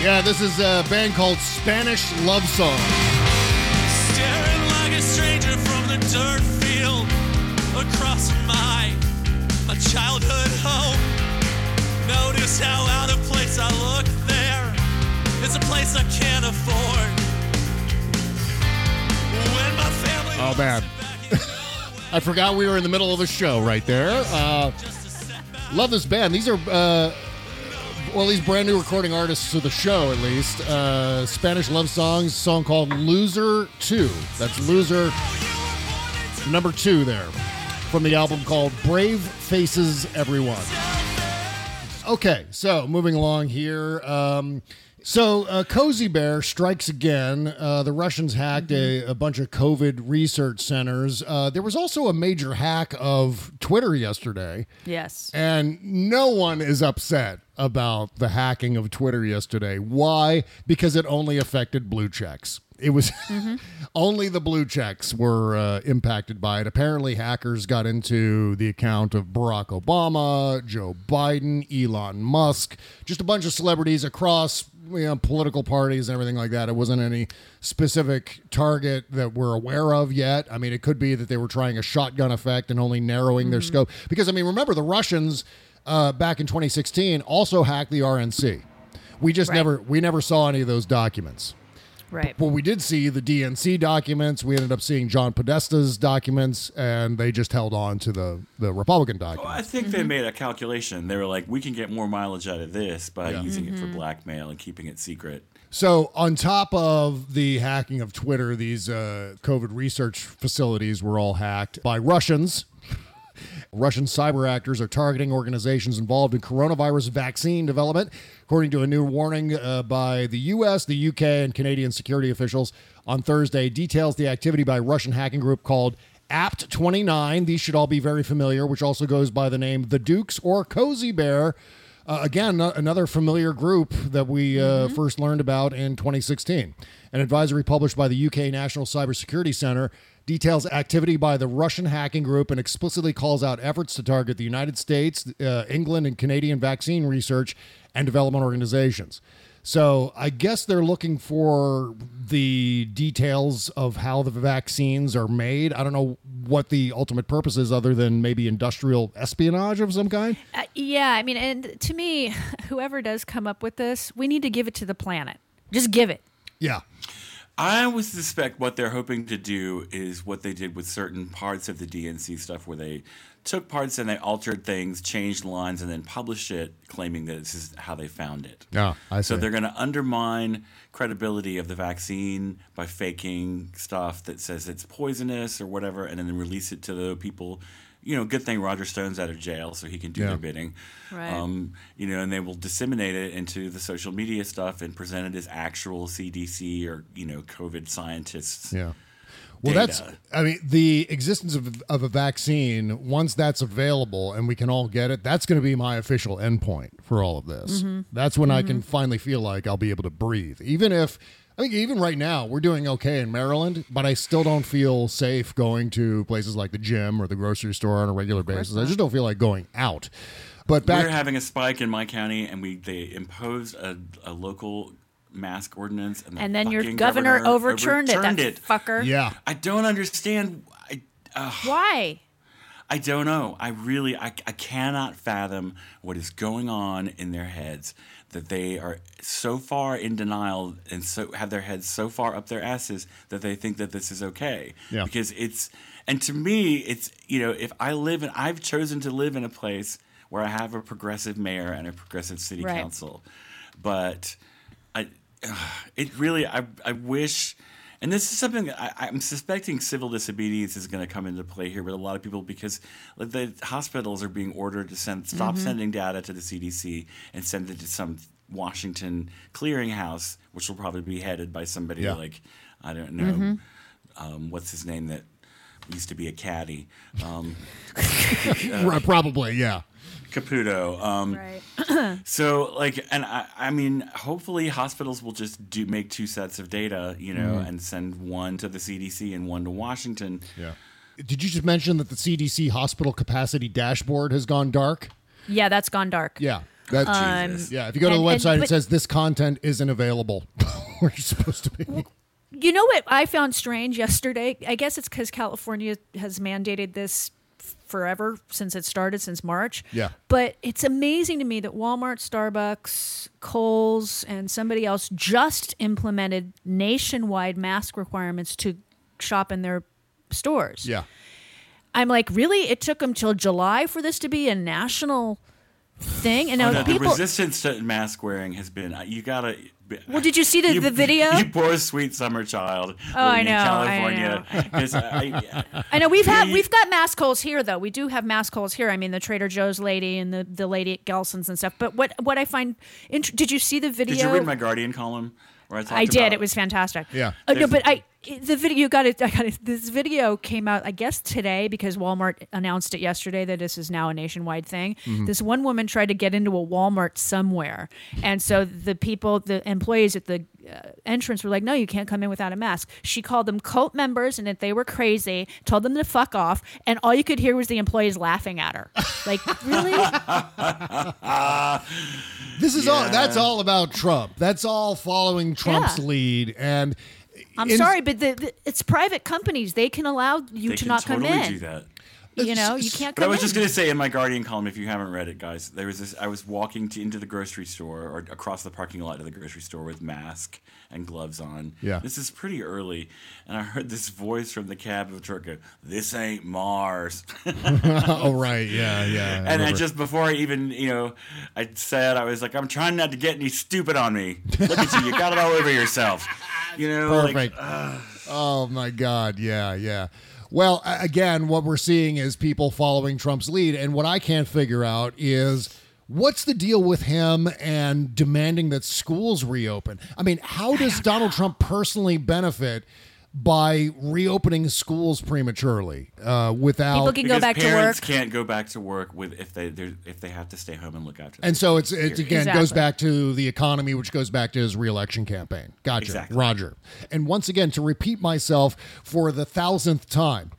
Yeah, this is a band called Spanish Love Song. Staring like a stranger from the dirt field across my my childhood home. Notice how out of place I look there. It's a place I can't afford. When my family Oh, man. I forgot we were in the middle of a show right there. Uh, love this band. These are uh, well, these brand new recording artists to the show, at least. Uh, Spanish love songs, song called Loser 2. That's Loser number two there from the album called Brave Faces Everyone. Okay, so moving along here. Um, so, uh, Cozy Bear strikes again. Uh, the Russians hacked a, a bunch of COVID research centers. Uh, there was also a major hack of Twitter yesterday. Yes. And no one is upset about the hacking of Twitter yesterday. Why? Because it only affected blue checks. It was only the blue checks were uh, impacted by it. Apparently, hackers got into the account of Barack Obama, Joe Biden, Elon Musk, just a bunch of celebrities across you know, political parties and everything like that. It wasn't any specific target that we're aware of yet. I mean, it could be that they were trying a shotgun effect and only narrowing their scope. Because, I mean, remember the Russians uh, back in 2016 also hacked the RNC. We just Right. never we never saw any of those documents. Right. But we did see the DNC documents. We ended up seeing John Podesta's documents, and they just held on to the, the Republican documents. I think they made a calculation. They were like, we can get more mileage out of this by Yeah. using it for Mm-hmm. blackmail and keeping it secret. So, on top of the hacking of Twitter, these uh, COVID research facilities were all hacked by Russians. Russian cyber actors are targeting organizations involved in coronavirus vaccine development, according to a new warning uh, by the U.S., the U.K., and Canadian security officials on Thursday. Details the activity by Russian hacking group called APT 29. These should all be very familiar, which also goes by the name The Dukes or Cozy Bear. Uh, again, no- another familiar group that we uh, first learned about in 2016. An advisory published by the UK National Cybersecurity Center details activity by the Russian hacking group and explicitly calls out efforts to target the United States, uh, England, and Canadian vaccine research and development organizations. So I guess they're looking for the details of how the vaccines are made. I don't know what the ultimate purpose is other than maybe industrial espionage of some kind. Uh, yeah, I mean, and to me, whoever does come up with this, we need to give it to the planet. Just give it. Yeah. I would suspect what they're hoping to do is what they did with certain parts of the DNC stuff, where they took parts and they altered things, changed lines, and then published it, claiming that this is how they found it. Yeah, I So they're going to undermine credibility of the vaccine by faking stuff that says it's poisonous or whatever, and then release it to the people. You know, good thing Roger Stone's out of jail, so he can do Yeah. their bidding. Right. Um, you know, and they will disseminate it into the social media stuff and present it as actual CDC or you know COVID scientists. Yeah. Well, data. that's, I mean, the existence of, of a vaccine, once that's available and we can all get it, that's going to be my official endpoint for all of this. Mhm. That's when I Mhm. can finally feel like I'll be able to breathe. Even if, I think even right now, we're doing okay in Maryland, but I still don't feel safe going to places like the gym or the grocery store on a regular basis. I just don't feel like going out. But back, We're having a spike in my county, and we they imposed a, a local mask ordinance, and, the And then your fucking governor overturned it, that fucker. Yeah. I don't understand. I, uh, Why? I don't know. I really, I, I cannot fathom what is going on in their heads that they are so far in denial and so have their heads so far up their asses that they think that this is okay. Yeah. Because it's, and to me, it's, you know, if I live in, I've chosen to live in a place where I have a progressive mayor and a progressive city Right. council. But I, it really, I, I wish, and this is something I, I'm suspecting civil disobedience is going to come into play here with a lot of people because the hospitals are being ordered to send stop Mhm. sending data to the CDC and send it to some Washington clearinghouse, which will probably be headed by somebody Yeah. like I don't know, Mhm. um, what's his name that used to be a caddy. Um, Right, probably, yeah. Caputo. Um, Right. so like, and I, I mean, hopefully hospitals will just do make two sets of data, you know, Mhm. and send one to the CDC and one to Washington. Yeah. Did you just mention that the CDC hospital capacity dashboard has gone dark? Yeah, that's gone dark. Yeah. That's Um, yeah. If you go to the and- and- website, but- it says this content isn't available where you're supposed to be. You know what I found strange yesterday? I guess it's because California has mandated this f- forever since it started, since March. Yeah. But it's amazing to me that Walmart, Starbucks, Kohl's, and somebody else just implemented nationwide mask requirements to shop in their stores. Yeah. I'm like, really? It took them till July for this to be a national thing. And Oh, now no, the resistance to mask wearing has been. uh, You gotta. Well, did you see the- you, the video? You poor sweet summer child. Oh, I living in know, I California. know. 'Cause I- I know we've had we've got mask holes here though. We do have mask holes here. I mean, the Trader Joe's lady and the, the lady at Gelson's and stuff. But what what I find, int- did you see the video? Did you read my Guardian column? Where I, I did. about- It was fantastic. Yeah. Uh, no, but I the video you got it. I got it. This video came out, I guess, today because Walmart announced it yesterday that this is now a nationwide thing. Mhm. This one woman tried to get into a Walmart somewhere, and so the people, the employees at the uh, entrance were like, "No, you can't come in without a mask." She called them cult members and that they were crazy. Told them to fuck off, and all you could hear was the employees laughing at her. Like, really? This is all. That's all about Trump. That's all following Trump's Yeah. lead. And I'm in- sorry, but the, the, it's private companies. They can allow you to not totally come in. do that. You know, you can't But I was in. just going to say in my Guardian column, if you haven't read it, guys, there was this. I was walking to, into the grocery store or across the parking lot to the grocery store with mask and gloves on. Yeah. This is pretty early, and I heard this voice from the cab of the truck go, "This ain't Mars." oh right, yeah, yeah. and I just before I even you know, I said I was like, I'm trying not to get any stupid on me. Look at you, you got it all over yourself. You know, like, Perfect. oh my God. Yeah, yeah. Well, again, what we're seeing is people following Trump's lead. And what I can't figure out is what's the deal with him and demanding that schools reopen? I mean, how does Donald Trump personally benefit? By reopening schools prematurely, uh, without because parents can't go back to work with if they if they have to stay home and look after. And so it's it Period. again goes back to the economy, which goes back to his reelection campaign. Gotcha, Exactly. Roger. And once again, to repeat myself for the thousandth time,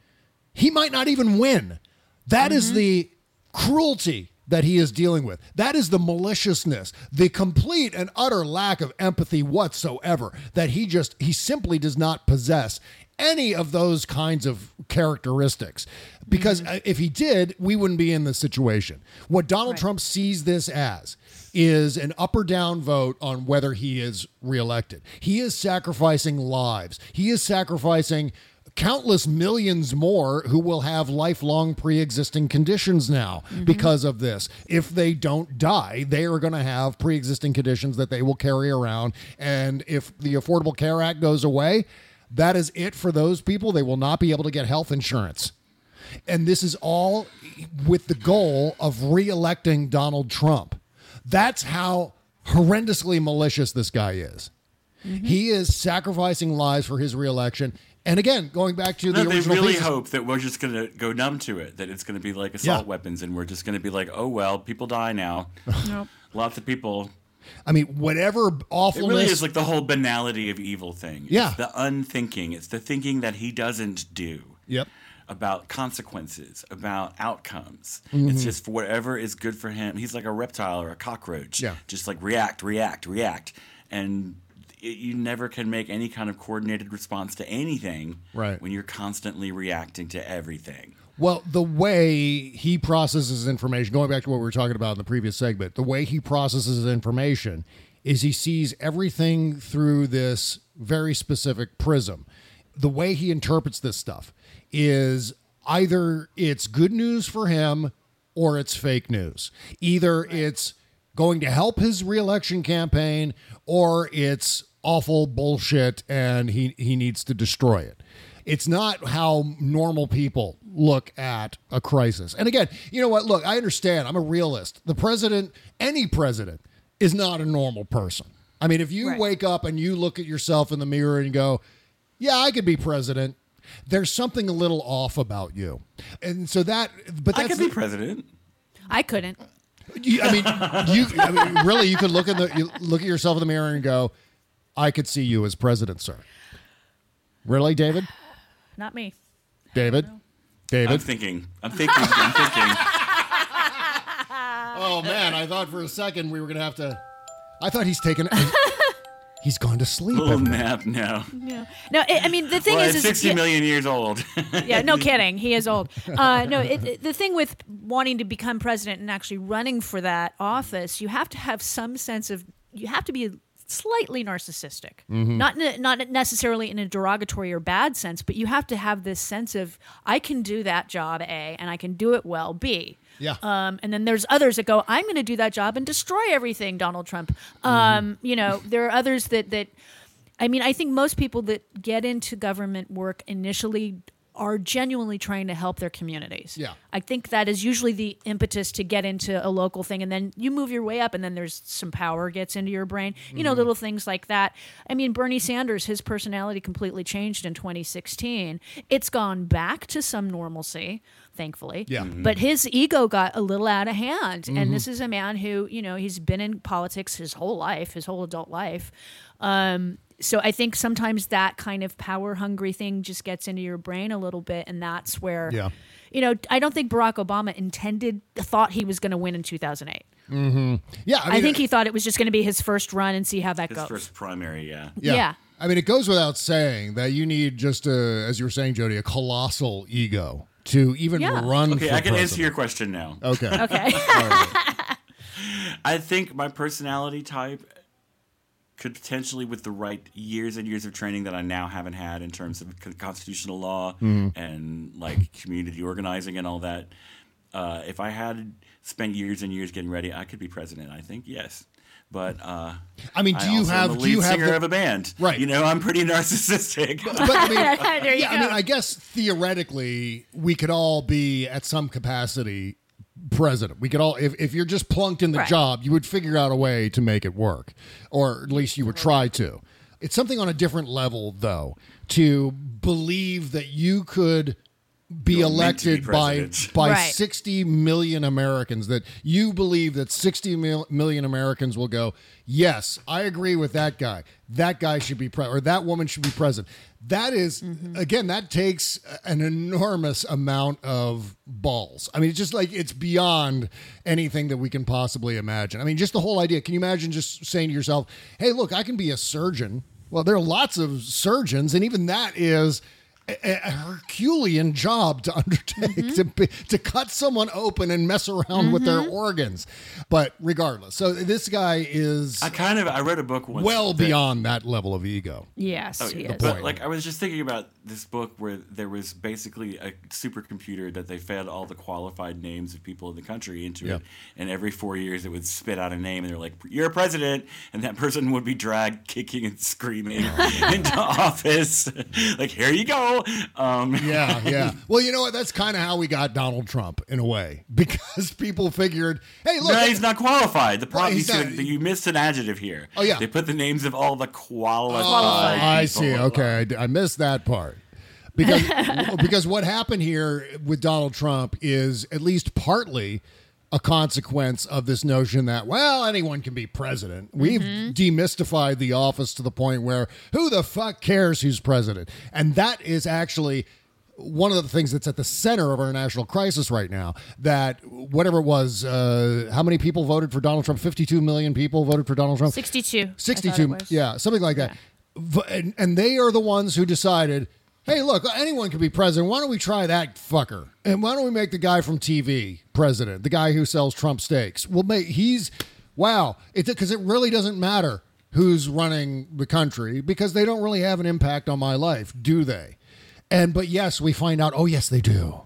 he might not even win. That is Mm-hmm. the cruelty that he is dealing with. That is the maliciousness, the complete and utter lack of empathy whatsoever that he just he simply does not possess any of those kinds of characteristics. Because uh, if he did we wouldn't be in this situation. What donald trump sees this as is an up or down vote on whether he is reelected. He is sacrificing lives. He is sacrificing countless millions more who will have lifelong pre-existing conditions now mm-hmm. because of this. If they don't die they are going to have pre-existing conditions that they will carry around. And if the affordable care act goes away that is it for those people. They will not be able to get health insurance. And this is all with the goal of re-electing donald trump. That's how horrendously malicious this guy is. Mm-hmm. He is sacrificing lives for his reelection and again going back to the No, they really thesis- hope that we're just going to go numb to it. That it's going to be like assault Yeah. weapons, and we're just going to be like, oh well, people die now. Lots of people. I mean, whatever awful. It really is like the whole banality of evil thing. Yeah. It's the unthinking. It's the thinking that he doesn't do. Yep. About consequences, about outcomes. Mhm. It's just for whatever is good for him. He's like a reptile or a cockroach. Yeah. Just like react, react, react. And it, you never can make any kind of coordinated response to anything Right. when you're constantly reacting to everything. Well, the way he processes information, going back to what we were talking about in the previous segment, the way he processes information is he sees everything through this very specific prism. The way he interprets this stuff is either it's good news for him or it's fake news. Either it's going to help his reelection campaign or it's awful bullshit and he, he needs to destroy it. It's not how normal people look at a crisis. And again, you know what? Look, I understand. I'm a realist. The president, any president, is not a normal person. I mean, if you wake up and you look at yourself in the mirror and go, yeah, I could be president, there's something a little off about you. And so that, but I that's could be the- president. I couldn't. you, I mean, you I mean, really, you could look in the you look at yourself in the mirror and go, "I could see you as president, sir." Really, David? Not me. David? David? I'm thinking. I'm thinking. I'm thinking. oh man, I thought for a second we were gonna have to. I thought he's taken. he's gone to sleep. Little everybody. nap now. Yeah. No, I I mean the thing well, is, at is 60 yeah, years old. yeah, no kidding. He is old. Uh, no, it, it- the thing with wanting to become president and actually running for that office, you have to have some sense of. You have to be slightly narcissistic, Mhm. not a, not necessarily in a derogatory or bad sense, but you have to have this sense of I can do that job A and I can do it well B. Yeah. Um, and then there's others that go, I'm going to do that job and destroy everything, Donald Trump. Um, You know, there are others that that. I mean, I think most people that get into government work initially are genuinely trying to help their communities. Yeah. I think that is usually the impetus to get into a local thing and then you move your way up and then there's some power gets into your brain. You know, Mhm. little things like that. I mean, Bernie Sanders, his personality completely changed in 2016. It's gone back to some normalcy, thankfully. Yeah. Mhm. But his ego got a little out of hand. Mhm. And this is a man who, you know, he's been in politics his whole life, his whole adult life. Um, so I think sometimes that kind of power hungry thing just gets into your brain a little bit, and that's where, Yeah. you know, I don't think Barack Obama intended, thought he was going to win in 2008. Mm-hmm. Yeah, I, I, mean, think he thought it was just going to be his first run and see how that His goes. first primary, yeah. Yeah. yeah. I mean, it goes without saying that you need just a, as you were saying, Jody, a colossal ego to even Yeah. run. Okay, for I can answer your question now. Okay. Okay. I think my personality type could potentially, with the right years and years of training that I now haven't had in terms of constitutional law Mhm. and like community organizing and all that, uh, if I had spent years and years getting ready, I could be president. I think yes. But uh, I mean, do you also am have- the do you have singer the- of a band? Right. You know, I'm pretty narcissistic. But I mean, you yeah, I mean. I guess theoretically, we could all be at some capacity president. We could all, if, if you're just plunked in the Right. job, you would figure out a way to make it work, or at least you would try to. It's something on a different level, though, to believe that you could be You're meant to be elected by by Right. 60 million Americans that you believe that 60 mil- million Americans will go yes I agree with that guy that guy should be pre or that woman should be president that is- mm-hmm. again that takes an enormous amount of balls. I mean it's just like it's beyond anything that we can possibly imagine. I mean just the whole idea can you imagine just saying to yourself hey look I can be a surgeon. Well there are lots of surgeons and even that is a, a Herculean job to undertake mm-hmm. to be, to cut someone open and mess around with their mm-hmm. organs. But regardless, so this guy is I kind of I read a book once well that- beyond that level of ego. Yes, Oh, he is. but like I was just thinking about this book where there was basically a supercomputer that they fed all the qualified names of people in the country into Yeah. it, and every four years it would spit out a name, and they're like, "You're a president," and that person would be dragged kicking and screaming into office, like, "Here you go." Um, Yeah, yeah. Well, you know what? That's kind of how we got Donald Trump in a way because people figured, hey, look, no, he's not qualified. The problem he's you, you missed an adjective here. Oh, yeah. they put the names of all the qualified. Oh, I see. Okay, I missed that part because because what happened here with Donald Trump is at least partly a consequence of this notion that well anyone can be president. We've demystified the office to the point where who the fuck cares who's president, and that is actually. One of the things that's at the center of our national crisis right now, that whatever it was, uh, how many people voted for Donald Trump? 52 million people voted for Donald Trump. 62. I thought it 62 yeah something like that V- and, and they are the ones who decided hey look anyone can be president why don't we try that fucker and why don't we make the guy from tv president the guy who sells trump steaks well make he's wow it because it really doesn't matter who's running the country because they don't really have an impact on my life do they and but yes we find out oh yes they do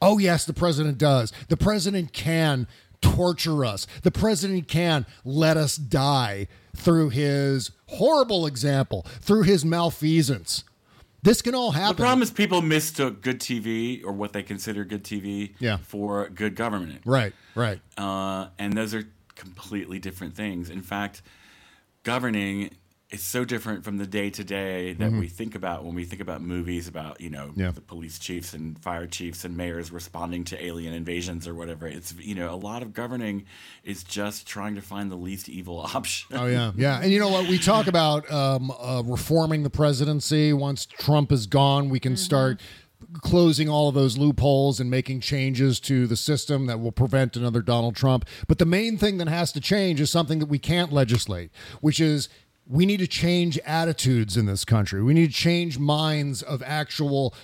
Oh, yes, the president does. The president can torture us. The president can let us die through his horrible example, through his malfeasance. This can all happen. The problem is people mistook good TV or what they consider good TV Yeah. for good government. Right, right. Uh, and those are completely different things. In fact, governing is so different from the day to day that Mhm. we think about when we think about movies about you know Yeah. the police chiefs and fire chiefs and mayors responding to alien invasions or whatever. It's you know a lot of governing is just trying to find the least evil option. Oh yeah, yeah, and you know what? We talk about um, uh, reforming the presidency. Once Trump is gone, we can start closing all of those loopholes and making changes to the system that will prevent another Donald Trump. But the main thing that has to change is something that we can't legislate, which is we need to change attitudes in this country. We need to change minds of actual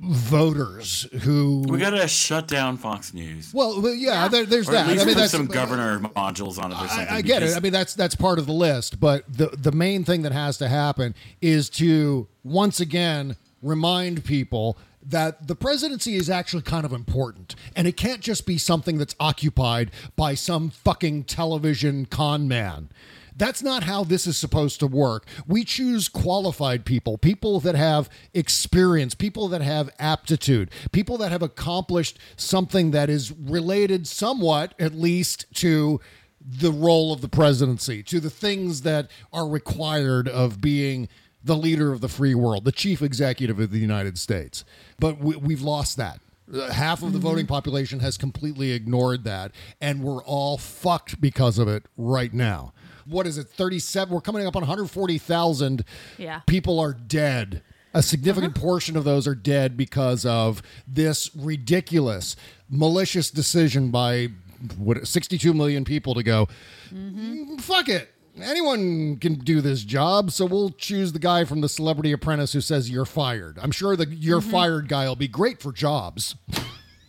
voters who We gotta shut down Fox News. well, well, yeah, there, there's or that. At least I mean, put that's some governor modules on it or something. I, I get it. I mean, that's that's part of the list. But the the main thing that has to happen is to once again remind people that the presidency is actually kind of important and it can't just be something that's occupied by some fucking television con man. That's not how this is supposed to work. We choose qualified people, people that have experience, people that have aptitude, people that have accomplished something that is related somewhat, at least, to the role of the presidency, to the things that are required of being the leader of the free world, the chief executive of the United States. But we, we've lost that. Uh, Half of the voting population has completely ignored that, and we're all fucked because of it right now. What is it? 37? We're coming up on 140,000 Yeah. people are dead. A significant portion of those are dead because of this ridiculous, malicious decision by what 62 million people to go, "Mm, fuck it. Anyone can do this job, so we'll choose the guy from the Celebrity Apprentice who says you're fired. I'm sure the you're fired guy will be great for jobs.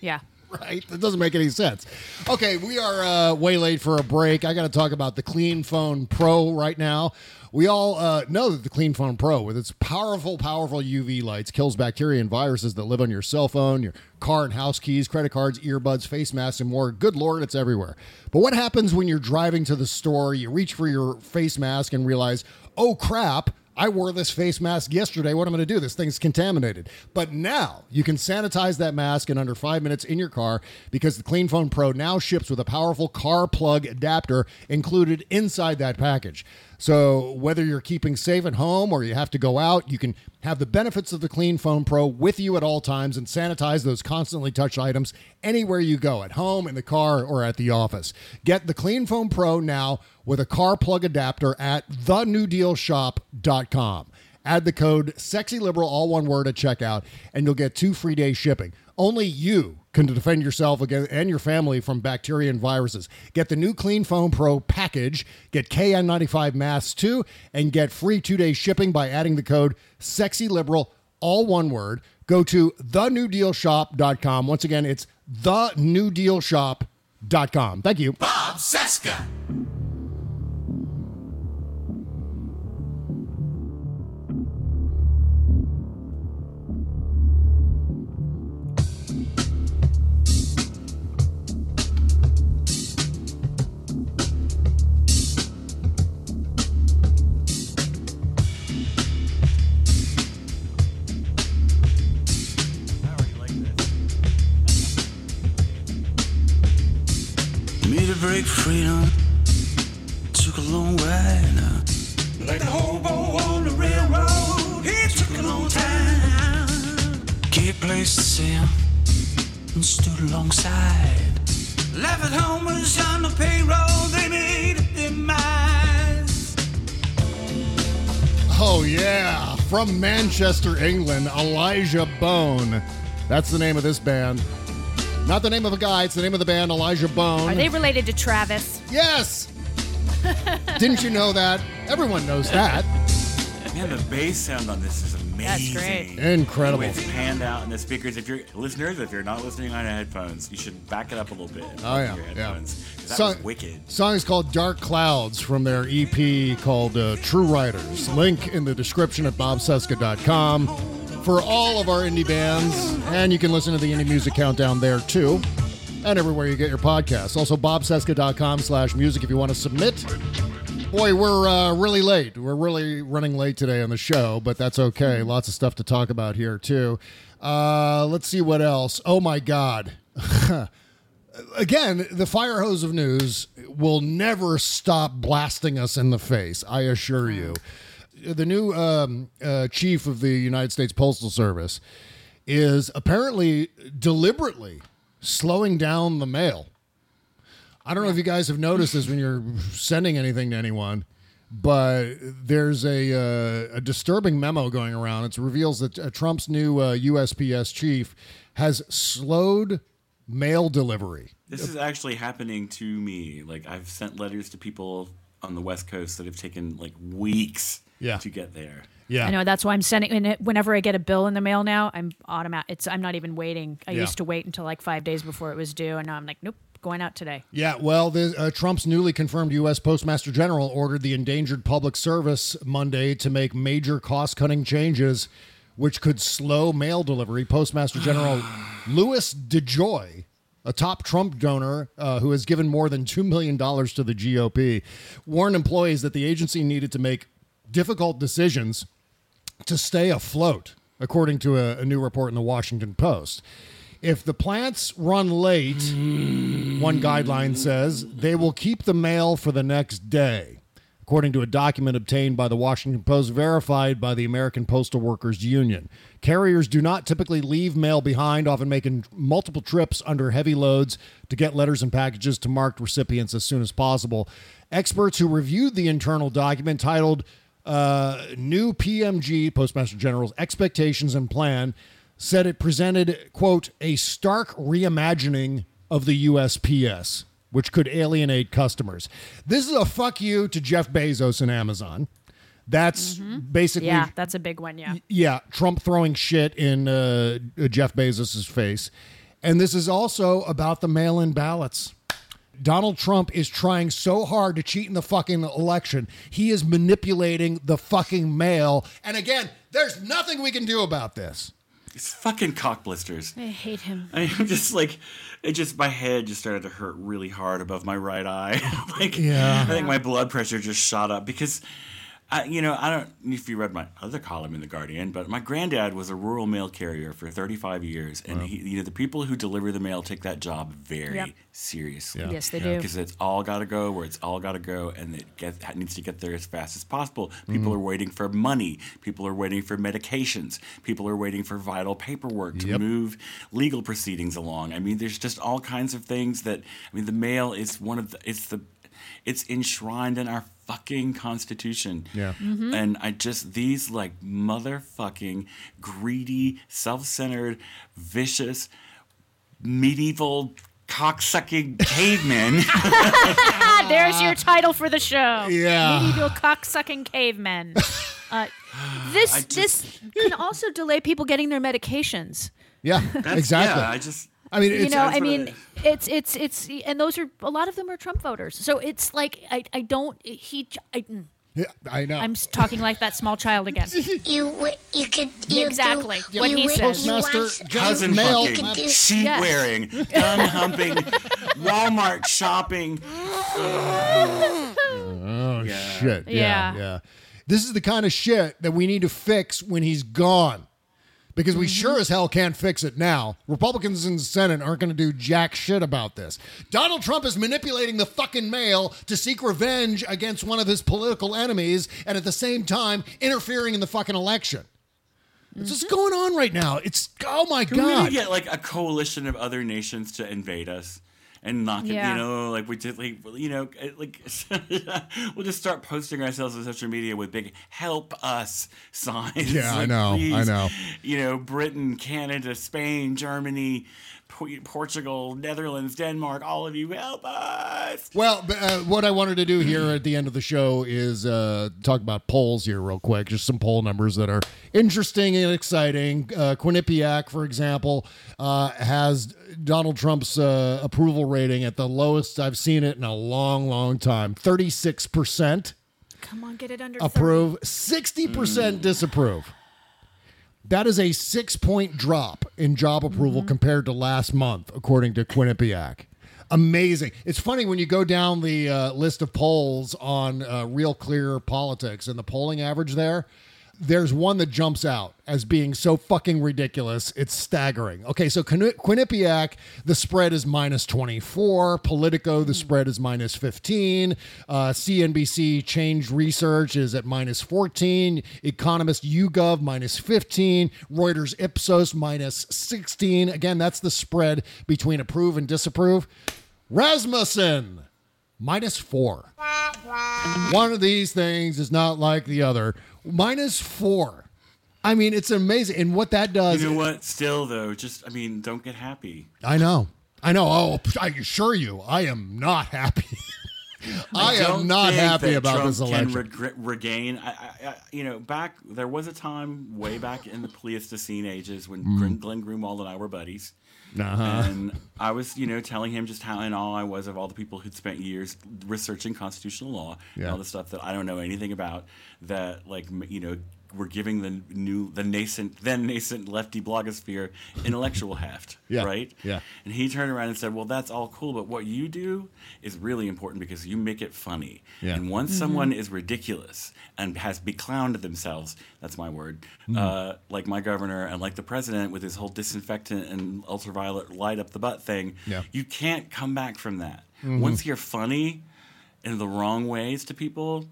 Yeah. right? That doesn't make any sense. Okay, we are uh, way late for a break. I got to talk about the Clean Phone Pro right now. We all uh, know that the Clean Phone Pro, with its powerful, powerful UV lights, kills bacteria and viruses that live on your cell phone, your car and house keys, credit cards, earbuds, face masks, and more. Good Lord, it's everywhere. But what happens when you're driving to the store, you reach for your face mask and realize, oh crap, I wore this face mask yesterday. What am I going to do? This thing's contaminated. But now you can sanitize that mask in under five minutes in your car because the Clean Phone Pro now ships with a powerful car plug adapter included inside that package. So whether you're keeping safe at home or you have to go out, you can have the benefits of the Clean Phone Pro with you at all times and sanitize those constantly touched items anywhere you go, at home, in the car, or at the office. Get the Clean Phone Pro now with a car plug adapter at thenewdealshop.com. Add the code SEXYLIBERAL, all one word, at checkout, and you'll get two free days shipping. Only you can defend yourself against, and your family from bacteria and viruses. Get the new Clean Phone Pro package, get KN95 masks too, and get free two day shipping by adding the code SEXYLIBERAL, all one word. Go to thenewdealshop.com. Once again, it's thenewdealshop.com. Thank you. Bob Cesca. Freedom took a long ride. Now. Like the hobo on the railroad, it took a long time. Gave place to sell and stood alongside. Left at home was on the payroll, they made a demise. Oh, yeah. From Manchester, England, Elijah Bone. That's the name of this band. Not the name of a guy, it's the name of the band, Elijah Bone. Are they related to Travis? Yes. Didn't you know that? Everyone knows that. Man, the bass sound on this is amazing. That's great. Incredible. The way it's panned out in the speakers. If you're listeners, if you're not listening on headphones, you should back it up a little bit. Oh, yeah, to your yeah. headphones, 'cause That So- was wicked. Song is called Dark Clouds from their EP called uh, True Riders. Link in the description at bobcesca.com for all of our indie bands. And you can listen to the Indie Music Countdown there too. And everywhere you get your podcasts. Also, bobcesca.com slash music if you want to submit. Boy, we're uh, really late. We're really running late today on the show, but that's okay. Lots of stuff to talk about here, too. Uh, let's see what else. Oh, my God. Again, the fire hose of news will never stop blasting us in the face, I assure you. The new um, uh, chief of the United States Postal Service is apparently deliberately slowing down the mail. I don't know if you guys have noticed this when you're sending anything to anyone, but there's a, uh, a disturbing memo going around. It reveals that uh, Trump's new uh, USPS chief has slowed mail delivery. This is actually happening to me. Like I've sent letters to people on the West Coast that have taken like weeks Yeah. to get there. Yeah. I know that's why I'm sending. and Whenever I get a bill in the mail now, I'm automatic. It's I'm not even waiting. I Yeah. used to wait until like five days before it was due, and now I'm like, nope, going out today. Yeah, well, the, uh, Trump's newly confirmed U.S. Postmaster General ordered the Endangered Public Service Monday to make major cost cutting changes which could slow mail delivery. Postmaster General Louis DeJoy, a top Trump donor uh, who has given more than $2 million to the GOP, warned employees that the agency needed to make difficult decisions to stay afloat, according to a, a new report in the Washington Post. If the plants run late, one guideline says, they will keep the mail for the next day. According to a document obtained by the Washington Post, verified by the American Postal Workers Union. Carriers do not typically leave mail behind, often making multiple trips under heavy loads to get letters and packages to marked recipients as soon as possible. Experts who reviewed the internal document titled uh, New PMG, Postmaster General's Expectations and Plan, said it presented, quote, a stark reimagining of the USPS, which could alienate customers. This is a fuck you to Jeff Bezos and Amazon. That's basically Yeah, that's a big one. Yeah. yeah, Trump throwing shit in uh, Jeff Bezos's face. And this is also about the mail in ballots. Donald Trump is trying so hard to cheat in the fucking election. He is manipulating the fucking mail. And again, there's nothing we can do about this. It's fucking cock blisters. I hate him. I am just like, it just my head just started to hurt really hard above my right eye. like, Yeah. I think my blood pressure just shot up because, I, you know, I don't know if you read my other column in the Guardian, but my granddad was a rural mail carrier for 35 years, and he, you know, the people who deliver the mail take that job very Yep. seriously. Yeah. Yes, they do. Because it's all got to go where it's all got to go, and it get, needs to get there as fast as possible. People Mhm. are waiting for money. People are waiting for medications. People are waiting for vital paperwork to Yep. move legal proceedings along. I mean, there's just all kinds of things that. I mean, the mail is one of the. It's the. It's enshrined in our fucking constitution. Yeah. Mm-hmm. And I just these like motherfucking greedy, self-centered, vicious, medieval cocksucking cavemen. There's your title for the show. Yeah. Medieval cocksucking cavemen. Uh, this I just- this can also delay people getting their medications. Yeah, That's- exactly. Yeah, I just I mean, you know, I mean, it it's it's it's, and those are a lot of them are Trump voters. So it's like I I don't he I, mm. yeah, I know. I'm talking like that small child again. You w- you could you Exactly. Do, What you he w- says. you Postmaster cousin mail. You fucking, do- sheet Yes. wearing, gun humping, Walmart shopping. Oh Yeah. shit! Yeah, Yeah. yeah, This is the kind of shit that we need to fix when he's gone, because we mm-hmm. sure as hell can't fix it now. Republicans in the Senate aren't going to do jack shit about this. Donald Trump is manipulating the fucking mail to seek revenge against one of his political enemies, and at the same time interfering in the fucking election. It's just mm-hmm. going on right now. It's oh my Can we god. maybe get like a coalition of other nations to invade us and knock it? You know, like we did, like you know, eh, like we'll just start posting ourselves on social media with big "Help us" signs. Yeah, I Like, know, I know. You know, Britain, Canada, Spain, Germany, P- Portugal, Netherlands, Denmark, all of you, help us. Well, uh, what I wanted to do here at the end of the show is uh, talk about polls here, real quick. Just some poll numbers that are interesting and exciting. Uh, Quinnipiac, for example, uh, has Donald Trump's uh, approval rating at the lowest I've seen it in a long, long time 36% Come on, get it under approve, 60% disapprove. That is a six point drop in job approval compared to last month, according to Quinnipiac. Amazing. It's funny when you go down the uh, list of polls on uh, Real Clear Politics and the polling average there. There's one that jumps out as being so fucking ridiculous. It's staggering. Okay, so Quin- Quinnipiac, the spread is minus 24. Politico, the spread is minus 15. Uh, CNBC Change Research is at minus 14. Economist YouGov minus 15. Reuters Ipsos minus 16. Again, that's the spread between approve and disapprove. Rasmussen minus four. One of these things is not like the other. Minus four. I mean, it's amazing. And what that does. You know what? Still though, just I mean, don't get happy. I know. I know. Oh, I assure you, I am not happy. I, don't am not happy about Trump this election. Can regre- regain, I, I, I, you know, back there was a time way back in the Pleistocene ages when Mm. Glenn, Glenn Greenwald and I were buddies, Uh-huh. and I was, you know, telling him just how in awe I was of all the people who'd spent years researching constitutional law and all the stuff that I don't know anything about. That, like, you know, we're giving the new, the nascent, then nascent lefty blogosphere intellectual heft, Yeah, right? yeah. And he turned around and said, "Well, that's all cool, but what you do is really important because you make it funny. Yeah. And once Mhm. someone is ridiculous and has beclowned themselves, that's my word, Mhm. uh, like my governor and like the president with his whole disinfectant and ultraviolet light up the butt thing, Yeah. you can't come back from that. Mhm. Once you're funny in the wrong ways to people,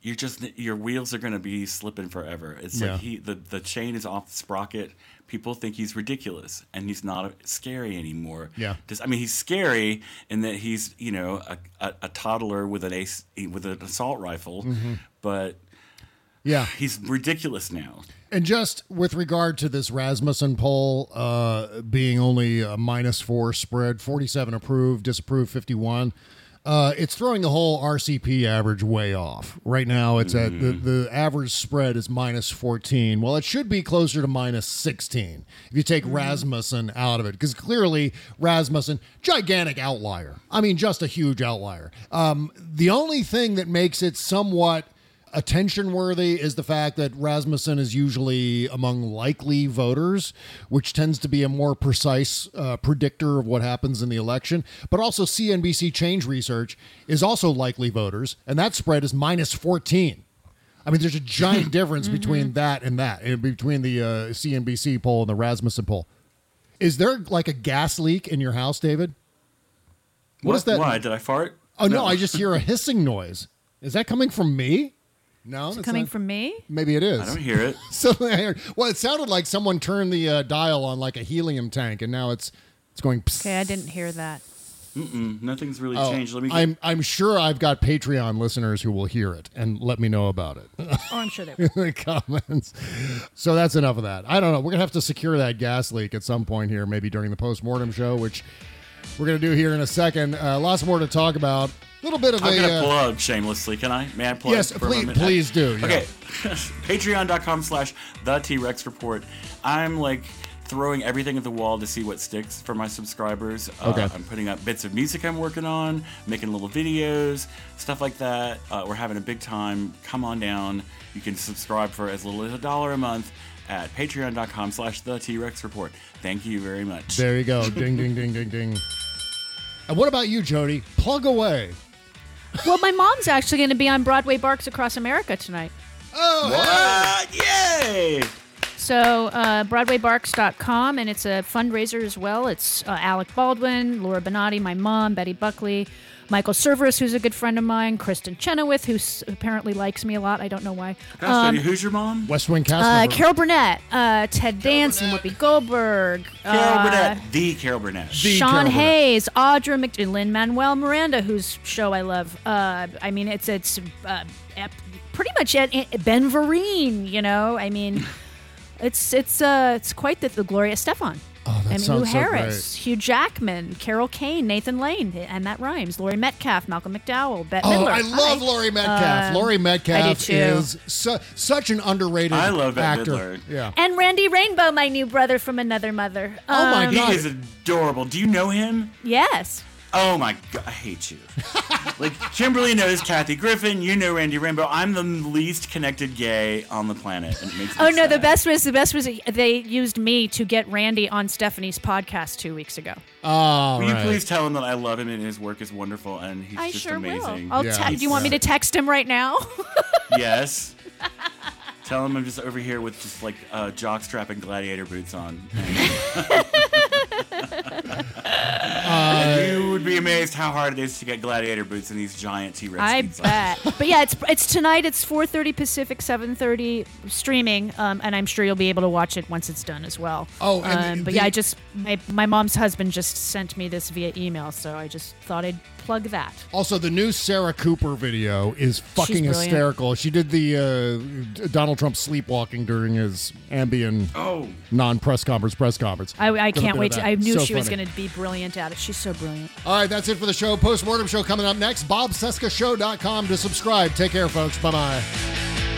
Mm-hmm. you just your wheels are going to be slipping forever. It's Yeah. like he the the chain is off the sprocket. People think he's ridiculous, and he's not scary anymore. Yeah. Just, I mean, he's scary in that he's you know a, a, a toddler with an ace with an assault rifle, Mhm. but Yeah. he's ridiculous now. And just with regard to this Rasmussen poll uh, being only a minus four spread, 47 approved, disapproved 51, uh, it's throwing the whole RCP average way off. Right now, it's at the, the average spread is minus 14. Well, it should be closer to minus 16 if you take Rasmussen out of it, because clearly Rasmussen, gigantic outlier. I mean, just a huge outlier. Um, the only thing that makes it somewhat attention worthy is the fact that Rasmussen is usually among likely voters, which tends to be a more precise uh, predictor of what happens in the election. But also, CNBC Change Research is also likely voters, and that spread is minus 14. I mean, there's a giant difference between that and that, and between the uh, CNBC poll and the Rasmussen poll. Is there like a gas leak in your house, David? What is that? Why did I fart? Oh no, I just hear a hissing noise. Is that coming from me? No, Is it coming not- from me? Maybe it is. I don't hear it. Something I heard. Well, it sounded like someone turned the uh, dial on like a helium tank, and now it's it's going. Psst. Okay, I didn't hear that. Mm-mm, nothing's really Oh, changed. Let me. Get, I'm I'm sure I've got Patreon listeners who will hear it and let me know about it Oh, I'm sure they in the comments. So that's enough of that. I don't know. We're gonna have to secure that gas leak at some point here, maybe during the post mortem show, which we're gonna do here in a second. Uh, lots more to talk about. Little bit of I'm a gonna uh, plug shamelessly. Can I? May I plug? Yes, please- please do, yeah. Okay. Patreon.com slash the T Rex Report. I'm like throwing everything at the wall to see what sticks for my subscribers. Okay. Uh, I'm putting up bits of music I'm working on, making little videos, stuff like that. Uh, we're having a big time. Come on down. You can subscribe for as little as a dollar a month at patreon.com slash the T Rex Report. Thank you very much. There you go. ding ding ding ding ding. And what about you, Jody? Plug away. Well, my mom's actually going to be on Broadway Barks Across America tonight. Oh, What? Yay! So, uh, BroadwayBarks.com, and it's a fundraiser as well. It's uh, Alec Baldwin, Laura Benanti, my mom, Betty Buckley, Michael Cerveris, who's a good friend of mine, Kristin Chenoweth, who apparently likes me a lot. I don't know why. Um, who's your mom? West Wing cast uh, member. Carol Burnett, uh, Ted Danson, Whoopi Goldberg, Carol uh, Burnett. The Carol Burnett. Sean Hayes, Audra Mc, Lin-Manuel Miranda, whose show I love. Uh, I mean, it's it's uh, ep- pretty much at, at Ben Vereen. You know, I mean, it's it's uh, it's quite the, the Gloria Stefan. Oh, that Emmylou sounds so Harris, Hugh Jackman, Carol Kane, Nathan Lane, and that rhymes. Laurie Metcalf, Malcolm McDowell, Bette Oh, Midler. I love Hi. Laurie Metcalf. Um, Laurie Metcalf is su- such an underrated I love Bette actor. Midler. Yeah. And Randy Rainbow, my new brother from another mother. Oh my god, He is adorable. Do you know him? Yes. Oh my god, I hate you. like Kimberly knows Kathy Griffin, you know Randy Rainbow. I'm the least connected gay on the planet, and it makes me Oh no, the best was the best was they used me to get Randy on Stephanie's podcast two weeks ago. Oh, Will you please tell him that I love him and his work is wonderful and he's I just sure amazing. will. I'll Yeah. te- do you want me to text him right now? yes. Tell him I'm just over here with just like uh, jockstrap and gladiator boots on. you would be amazed how hard it is to get gladiator boots in these giant T-Rex. I boots bet. but yeah, it's it's tonight. It's 4:30 Pacific, 7:30 streaming, um, and I'm sure you'll be able to watch it once it's done as well. Oh, and um, the- but yeah, I just my, my mom's husband just sent me this via email, so I just thought I'd plug that. Also, the new Sarah Cooper video is fucking brilliant. hysterical. She did the uh, Donald Trump sleepwalking during his Ambien Oh. non-press conference press conference. I, I can't wait to. I knew So she was going to be brilliant at it. She's so brilliant. All right, that's it for the show. Postmortem show coming up next. BobCescashow.com to subscribe. Take care, folks. Bye bye.